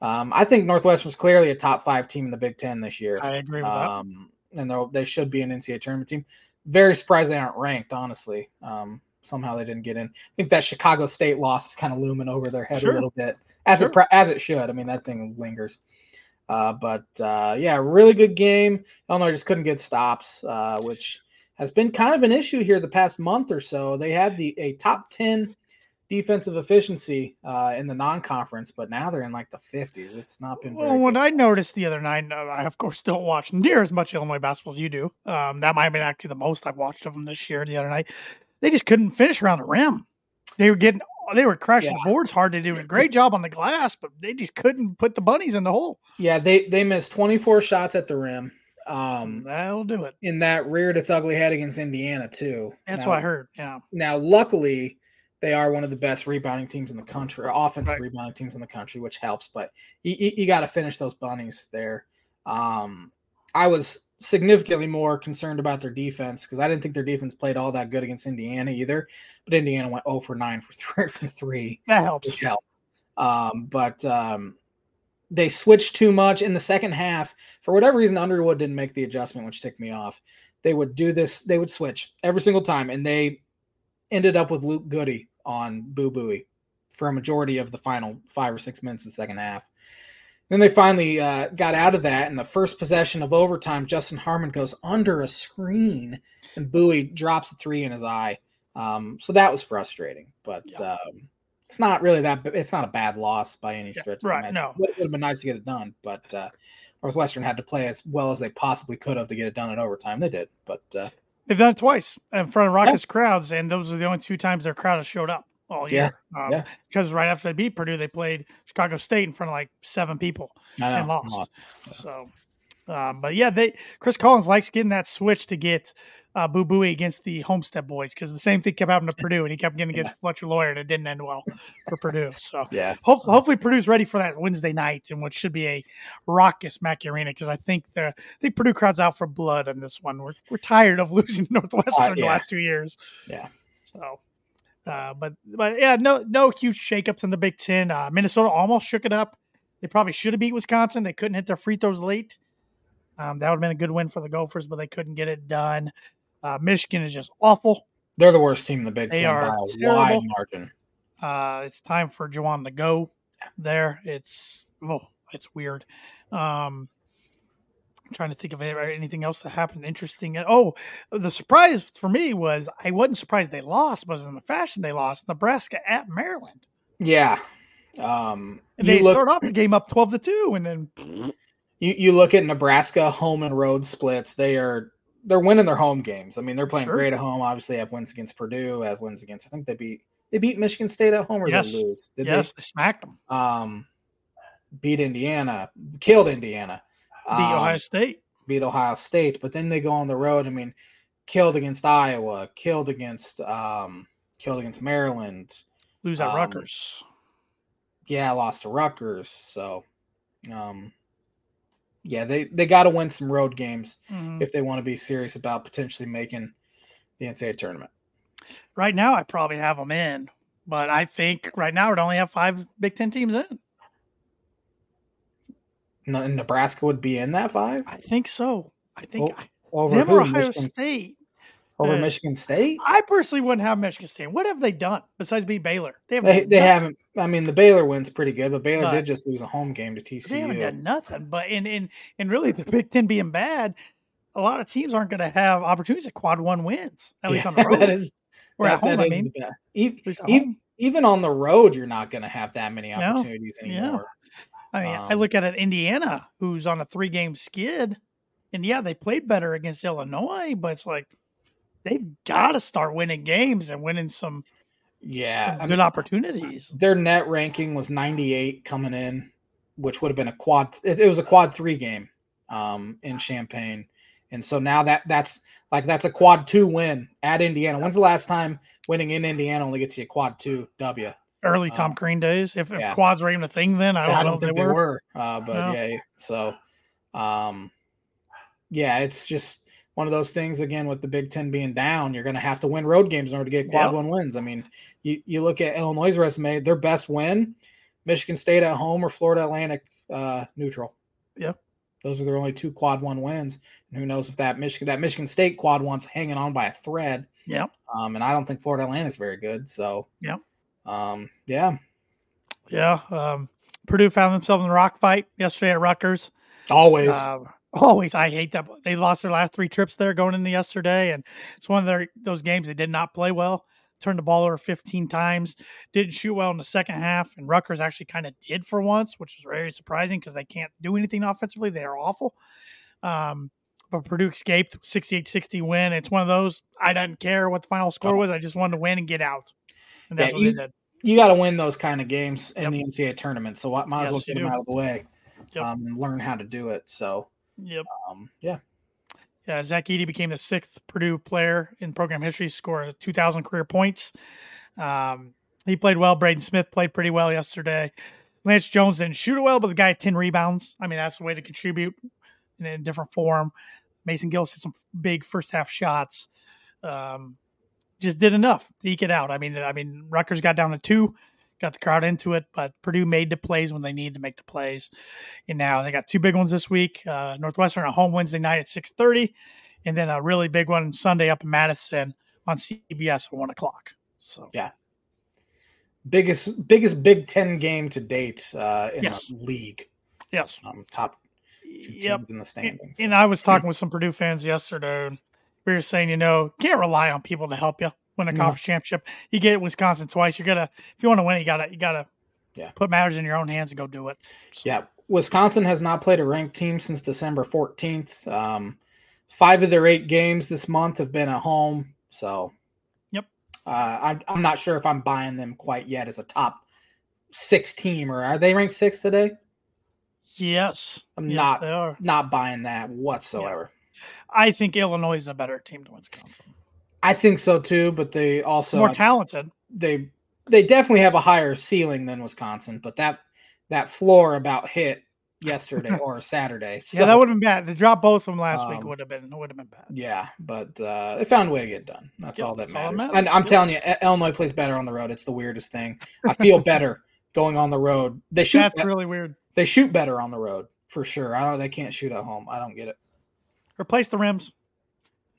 Um, I think Northwest was clearly a top five team in the Big Ten this year. I agree with that. Um, and they'll- should be an NCAA tournament team. Very surprised they aren't ranked, honestly. Um, somehow they didn't get in. I think that Chicago State loss is kind of looming over their head Sure. a little bit, as Sure. it as it should. I mean, that thing lingers. Uh, but uh, yeah, really good game. Illinois just couldn't get stops, uh, which has been kind of an issue here the past month or so. They had the a top ten defensive efficiency uh, in the non-conference, but now they're in like the fifties. It's not been. Well, what good. I noticed the other night, I of course don't watch near as much Illinois basketball as you do. Um, that might have been actually the most I've watched of them this year. The other night, they just couldn't finish around the rim. They were getting, they were crashing Yeah. the boards hard. They did a great job on the glass, but they just couldn't put the bunnies in the hole. Yeah, they they missed 24 shots at the rim. Um, That'll do it. in that reared its ugly head against Indiana too. That's now, what I heard. Yeah. Now, luckily, they are one of the best rebounding teams in the country, or offensive Right. rebounding teams in the country, which helps. But you, you, you got to finish those bunnies there. Um, I was significantly more concerned about their defense because I didn't think their defense played all that good against Indiana either. But Indiana went 0 for 9 for three from three That helps. helped. Um, but um, they switched too much in the second half. For whatever reason, Underwood didn't make the adjustment, which ticked me off. They would do this, they would switch every single time, and they ended up with Luke Goode on Boo Buie for a majority of the final five or six minutes of the second half. Then they finally uh, got out of that. In the first possession of overtime, Justin Harmon goes under a screen and Buie drops a three in his eye. Um, so that was frustrating, but Yeah. um, it's not really that. It's not a bad loss by any stretch. the right, no. would, would have been nice to get it done, but uh, Northwestern had to play as well as they possibly could have to get it done in overtime. They did, but uh, They've done it twice in front of Rockets crowds, and those are the only two times their crowd has showed up all Yeah. Um, yeah. Because right after they beat Purdue, they played Chicago State in front of like seven people. And lost. lost. So, um, but yeah, they Chris Collins likes getting that switch to get uh, Boo Buie against the Homestead boys because the same thing kept happening to Purdue, and he kept getting against Fletcher Loyer, and it didn't end well for Purdue. So. Yeah, Hope, hopefully Purdue's ready for that Wednesday night and what should be a raucous Mackey Arena because I think the I think Purdue crowd's out for blood on this one. We're we're tired of losing to Northwestern the yeah. last two years. Yeah. So, uh, but but yeah, no no huge shakeups in the Big Ten. Uh, Minnesota almost shook it up. They probably should have beat Wisconsin. They couldn't hit their free throws late. Um, that would have been a good win for the Gophers, but they couldn't get it done. Uh, Michigan is just awful. they're the worst team in the Big They Ten by a terrible. wide margin. Uh, it's time for Juwan to go there. It's oh, it's weird. Um, I'm trying to think of anything else that happened interesting. Oh, the surprise for me was I wasn't surprised they lost, but it was in the fashion they lost. Nebraska at Maryland. Yeah. Um, And they look start off the game up twelve to two, and then you, you look at Nebraska home and road splits. They are they're winning their home games. I mean, they're playing Sure. great at home. Obviously, they have wins against Purdue, have wins against. I think they beat they beat Michigan State at home or Yes. they lose. Did yes, they smacked them. um beat Indiana, killed Indiana, Beat um, Ohio State. beat Ohio State, but then they go on the road. I mean, killed against Iowa, killed against um killed against Maryland. Lose at um, Rutgers. yeah, lost to Rutgers. So, um, yeah, they they got to win some road games Mhm. if they want to be serious about potentially making the NCAA tournament. Right now, I probably have them in, but I think right now we'd only have five Big Ten teams in. Nebraska would be in that five I think so. I think Oh, over them who? or Ohio Michigan, State. over uh, Michigan State. I personally wouldn't have Michigan State. What have they done besides beat Baylor? They haven't. They they haven't. I mean, the Baylor win's pretty good, but Baylor But- did just lose a home game to TCU. They haven't done nothing. But in in and really the Big Ten being bad, a lot of teams aren't going to have opportunities at quad one wins at least Yeah, on the road that is or that- at home. that I mean, the best. E- at least at e- home. even on the road, you're not going to have that many No. opportunities Yeah. I mean, I um, look at it, Indiana, who's on a three game skid, and yeah, they played better against Illinois, but it's like they've got to start winning games and winning some, Yeah, some good mean, opportunities. their net ranking was 98 coming in, which would have been a quad. It, it was a quad three game um, in Champaign, and so now that that's like that's a quad two win at Indiana. When's the last time winning in Indiana only gets you a quad two W? Early Tom um, Crean days. If, if yeah. quads were even a thing then, I don't, I know don't if think they were. Uh, but yeah, so um, yeah, it's just one of those things again with the Big Ten being down. You're going to have to win road games in order to get quad Yep. one wins. I mean, you you look at Illinois' resume; their best win, Michigan State at home or Florida Atlantic uh, neutral. Yeah, Those are their only two quad one wins. And who knows if that Michigan that Michigan State quad one's hanging on by a thread. Yeah, Um, and I don't think Florida Atlantic's very good. So Yep. Um, yeah, Yeah. Um, Purdue found themselves in a rock fight yesterday at Rutgers. always. Uh, always, I hate that. They lost their last three trips there going into yesterday, and it's one of their those games they did not play well. Turned the ball over 15 times, didn't shoot well in the second half, and Rutgers actually kind of did for once, which is very surprising because they can't do anything offensively. They are awful. Um, but Purdue escaped 68-60 win. It's one of those I didn't care what the final score was. I just wanted to win and get out, and that's Yeah, what you- they did. you got to win those kind of games in the NCAA tournament. So I might as well get them do. out of the way Yep. um, and learn how to do it. So Yep. um, yeah, Yeah, Zach Edey became the sixth Purdue player in program history to score 2,000 career points. Um, he played well. Braden Smith played pretty well yesterday. Lance Jones didn't shoot it well, but the guy had 10 rebounds. I mean, that's the way to contribute in a different form. Mason Gillis hit some big first half shots. Um, just did enough to eke it out. I mean, I mean, Rutgers got down to two, got the crowd into it, but Purdue made the plays when they needed to make the plays. And now they got two big ones this week. Uh, Northwestern at home Wednesday night at six thirty, and then a really big one Sunday up in Madison on CBS at one o'clock. So Yeah. biggest biggest Big Ten game to date uh, in Yes. the league. yes, Um, top two yep. teams in the standings. And I was talking with some Purdue fans yesterday, and we were saying, you know, can't rely on people to help you win a No. conference championship. You get Wisconsin twice. You gotta if you want to win, you gotta you gotta Yeah. put matters in your own hands and go do it. So, Yeah, Wisconsin has not played a ranked team since December 14th. Um, five of their eight games this month have been at home. So, Yep. Uh, I'm, I'm not sure if I'm buying them quite yet as a top six team, or are they ranked six today? Yes. I'm yes, not- They are. Not buying that whatsoever. I think Illinois is a better team than Wisconsin. I think so too, but they also More talented. they they definitely have a higher ceiling than Wisconsin, but that that floor about hit yesterday or Saturday. yeah, that would have been bad. To drop both of them last week Um, would have been would have been bad. Yeah, but uh, they found a way to get done. That's all that that's all matters. matters. And I'm telling you, Illinois plays better on the road. It's the weirdest thing. I feel better going on the road. They shoot. That's be- really weird. they shoot better on the road for sure. I don't. They can't shoot at home. I don't get it. Replace the rims.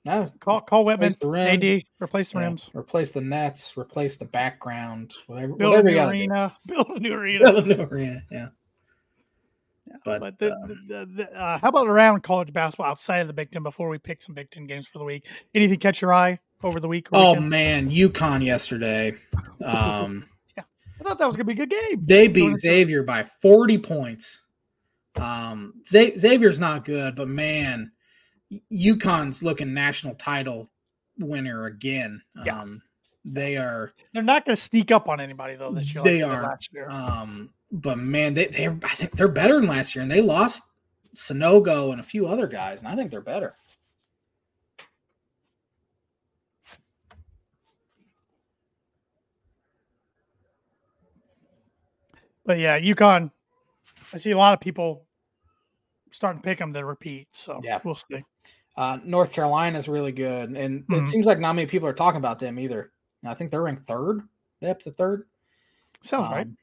No, Call call Whitman. replace the rims. AD. Replace the yeah, rims. replace the nets. Replace the background. Whatever. Build a whatever you new gotta do. arena. Build a new arena. Build a new arena. Yeah. But, But, the, uh, the, the, the, uh, how about around college basketball outside of the Big Ten before we pick some Big Ten games for the week? Anything catch your eye over the week? Oh weekend? man, UConn yesterday. Um, I thought that was gonna be a good game. they beat Xavier by 40 points. Um, Xa- Xavier's not good, but man, UConn's looking national title winner again. Yeah. Um, they are. They're not gonna sneak up on anybody though this year. They did are. Last year. Um, but man, they they I think they're better than last year, and they lost Sanogo and a few other guys, and I think they're better. But yeah, UConn. I see a lot of people starting to pick them to repeat. So Yeah. we'll see. Uh, North is really good, and Mhm. it seems like not many people are talking about them either. And I think they're ranked third. They up to third. Sounds right. Um,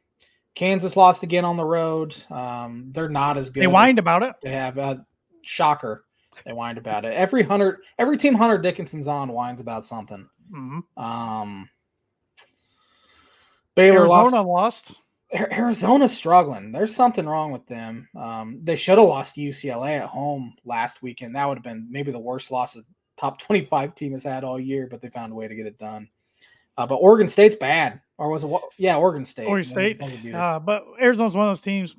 Kansas lost again on the road. Um, they're not as good. They whined about it. They have a shocker. They whined about it. Every hundred, every team Hunter Dickinson's on whines about something. Mhm. Um, Baylor Arizona lost. lost. Ar- Arizona's struggling. There's something wrong with them. Um, they should have lost UCLA at home last weekend. That would have been maybe the worst loss a top 25 team has had all year, but they found a way to get it done. Uh, but Oregon State's bad, or was it? Yeah, Oregon State. Oregon State. those would be the- Uh, but Arizona's one of those teams.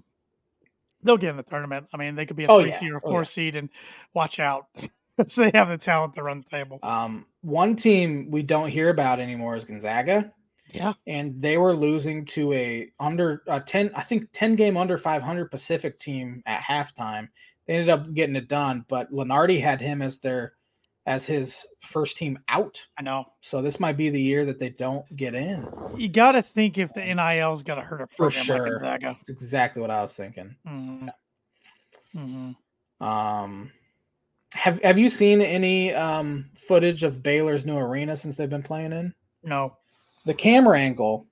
They'll get in the tournament. I mean, they could be a Oh, three yeah. seed or Oh, four yeah. seed, and watch out. so they have the talent to run the table. Um, one team we don't hear about anymore is Gonzaga, Yeah, and they were losing to a under a ten, I think ten game under five hundred Pacific team at halftime. They ended up getting it done, but Lunardi had him as their as his first team out. I know. So this might be the year that they don't get in. You got to think if the NIL's got to hurt a For sure. like Gonzaga. That's exactly what I was thinking. Mhm. Mhm. Um, have Have you seen any um, footage of Baylor's new arena since they've been playing in? No, the camera angle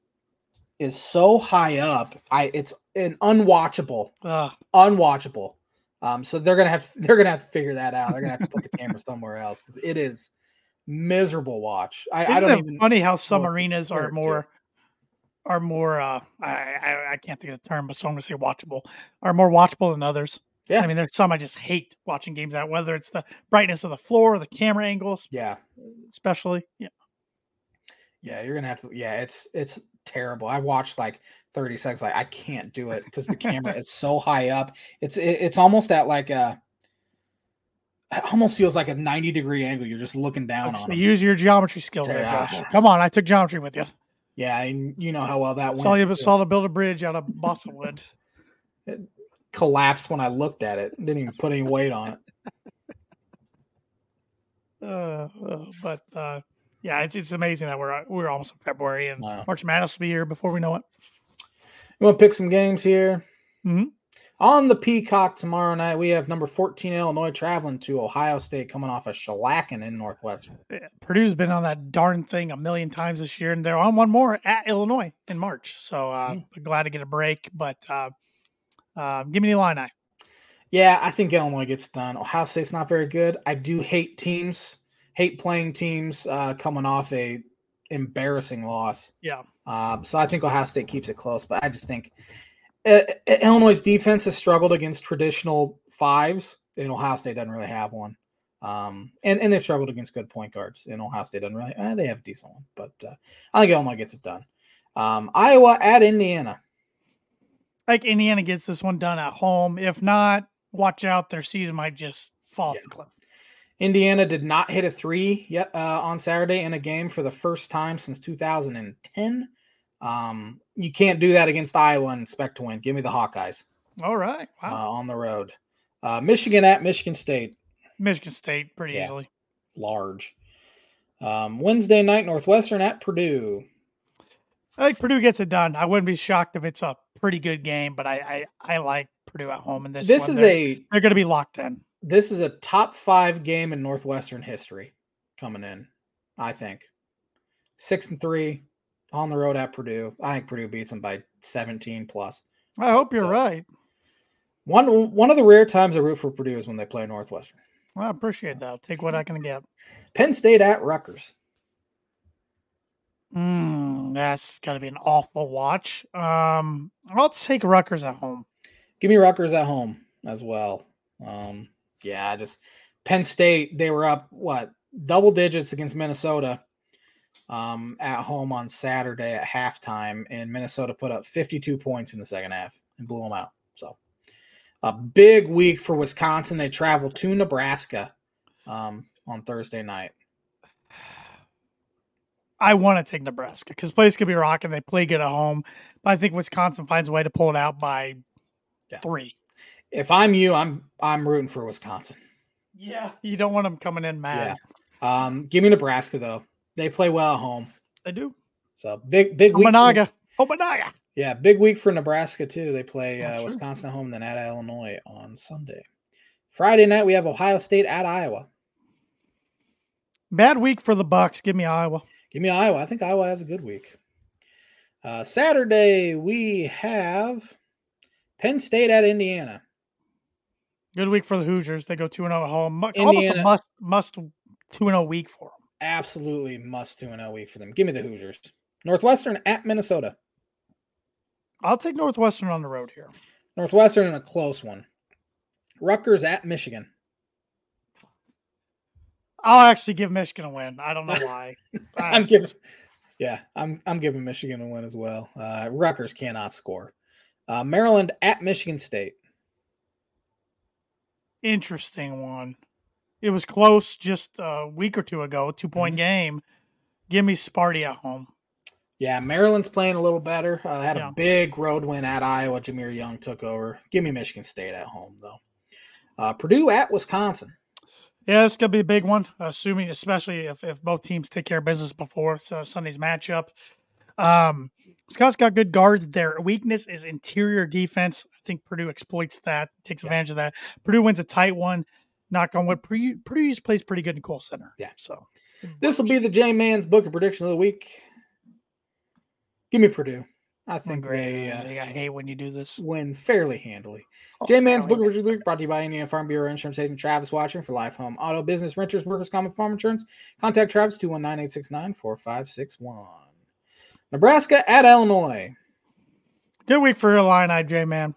is so high up i it's an unwatchable uh, unwatchable um so they're gonna have they're gonna have to figure that out they're gonna have to put the camera somewhere else because it is miserable watch i, I isn't don't it even funny how some arenas are more are more uh I, I I can't think of the term, but so I'm gonna say watchable are more watchable than others. Yeah. I mean, there's some I just hate watching games at, whether it's the brightness of the floor, or the camera angles, yeah especially. Yeah. Yeah you're gonna have to yeah it's it's terrible i watched like 30 seconds like i can't do it because the camera is so high up it's it, it's almost at like a it almost feels like a 90 degree angle you're just looking down Like, on use your geometry skills there, Josh. Come on, I took geometry with you. yeah and you know how well that went Saw you saw to build a bridge out of balsa wood. It collapsed when I looked at it. Didn't even put any weight on it. Uh, uh, but uh, yeah, it's it's amazing that we're we're almost in February and Wow. March Madness will be here before we know it. You want to pick some games here? Mhm. On the Peacock tomorrow night, we have number 14 Illinois traveling to Ohio State coming off a shellacking in Northwestern. Yeah, Purdue's been on that darn thing a million times this year, and they're on one more at Illinois in March. So uh, Yeah. glad to get a break. But uh, uh, give me the Illini. Yeah, I think Illinois gets done. Ohio State's not very good. I do hate teams, hate playing teams uh, coming off a embarrassing loss. Yeah, Um, so I think Ohio State keeps it close, but I just think uh, Illinois' defense has struggled against traditional fives, and Ohio State doesn't really have one. Um, and, and they've struggled against good point guards. And Ohio State doesn't really, eh, they have a decent one, but uh, I think Illinois gets it done. Um, Iowa at Indiana. Like Indiana gets this one done at home. If not, watch out. Their season might just fall yeah. off the cliff. Indiana did not hit a three yet uh, on Saturday in a game for the first time since 2010. Um, you can't do that against Iowa and expect to win. Give me the Hawkeyes. All right. Wow. Uh, on the road. Uh, Michigan at Michigan State. Michigan State pretty yeah. easily. Large. Um, Wednesday night, Northwestern at Purdue. I think Purdue gets it done. I wouldn't be shocked if it's a pretty good game, but I I, I like Purdue at home in this. This one. is they're, a they're going to be locked in. This is a top five game in Northwestern history coming in. I think six and three on the road at Purdue. I think Purdue beats them by seventeen plus. I hope you're so, right. One one of the rare times I root for Purdue is when they play Northwestern. Well, I appreciate that. I'll take what I can get. Penn State at Rutgers. Mm, that's got to be an awful watch. Um, I'll take Rutgers at home. Give me Rutgers at home as well. Um, yeah, just Penn State. They were up what double digits against Minnesota um, at home on Saturday at halftime, and Minnesota put up 52 points in the second half and blew them out. So a big week for Wisconsin. They travel to Nebraska um, on Thursday night. I want to take Nebraska because place could be rocking. They play good at home, but I think Wisconsin finds a way to pull it out by yeah. three. If I'm you, I'm I'm rooting for Wisconsin. Yeah, you don't want them coming in mad. Yeah. Um, give me Nebraska though. They play well at home. They do. So big big week. Omanaga. Omanaga. Yeah, big week for Nebraska too. They play uh, Wisconsin at home, then at Illinois on Sunday. Friday night we have Ohio State at Iowa. Bad week for the Bucks. Give me Iowa. Give me Iowa. I think Iowa has a good week. Uh, Saturday we have Penn State at Indiana. Good week for the Hoosiers. They go two and zero oh at home. Indiana, Almost a must must two and zero oh week for them. Absolutely must two and zero week for them. Give me the Hoosiers. Northwestern at Minnesota. I'll take Northwestern on the road here. Northwestern in a close one. Rutgers at Michigan. I'll actually give Michigan a win. I don't know why. I'm giving, yeah, I'm I'm giving Michigan a win as well. Uh, Rutgers cannot score. Uh, Maryland at Michigan State. Interesting one. It was close just a week or two ago, two point mm-hmm. game. Give me Sparty at home. Yeah, Maryland's playing a little better. Uh, had yeah. a big road win at Iowa. Jahmir Young took over. Give me Michigan State at home though. Uh, Purdue at Wisconsin. Yeah, it's gonna be a big one. Assuming, especially if, if both teams take care of business before so Sunday's matchup. Um, Scott's got good guards. Their weakness is interior defense. I think Purdue exploits that, takes yeah. advantage of that. Purdue wins a tight one. Knock on wood. Purdue, Purdue plays pretty good in Kohl Center. Yeah. So this will be the J Man's book of prediction of the week. Give me Purdue. I think they. Uh, I hate when you do this. Win fairly handily. Oh, J Man's Book of Richard Luke brought to you by Indiana Farm Bureau Insurance Agent Travis Wottring for Life Home Auto Business Renters Workers Common Farm Insurance. Contact Travis 219 869 4561. Nebraska at Illinois. Good week for Illini, J Man.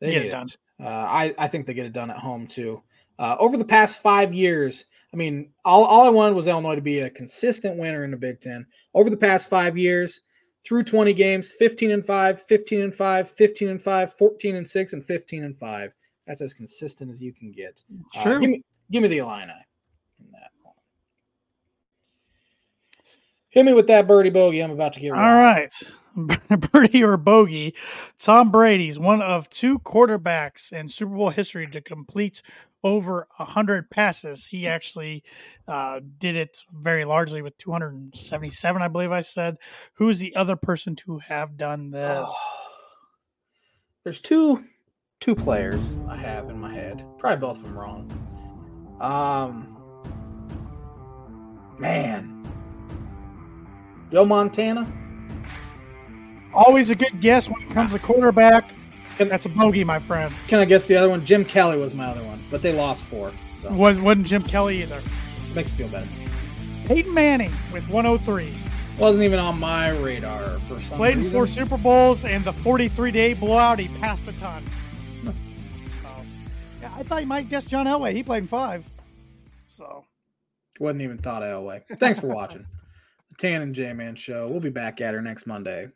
They get it done. Uh, I, I think they get it done at home too. Uh, over the past five years, I mean, all, all I wanted was Illinois to be a consistent winner in the Big Ten. Over the past five years, through 20 games 15 and 5 15 and 5 15 and 5 14 and 6 and 15 and 5 that's as consistent as you can get True. Uh, give, me, give me the Illini in that hit me with that birdie bogey i'm about to get all right birdie or bogey tom brady's one of two quarterbacks in super bowl history to complete over 100 passes. He actually uh, did it very largely with 277, I believe I said. Who is the other person to have done this? Oh. There's two two players I have in my head. Probably both of them wrong. Um, man, Joe Montana. Always a good guess when it comes to quarterback. Can, That's a bogey, my friend. Can I guess the other one? Jim Kelly was my other one, but they lost four. So. Wasn't, wasn't Jim Kelly either. Makes me feel better. Peyton Manning with 103. Wasn't even on my radar for some Played in four Super Bowls and the 43 day blowout, he passed the ton. so, yeah, I thought you might guess John Elway. He played in five. So wasn't even thought of Elway. Thanks for watching Tan and J Man show. We'll be back at her next Monday.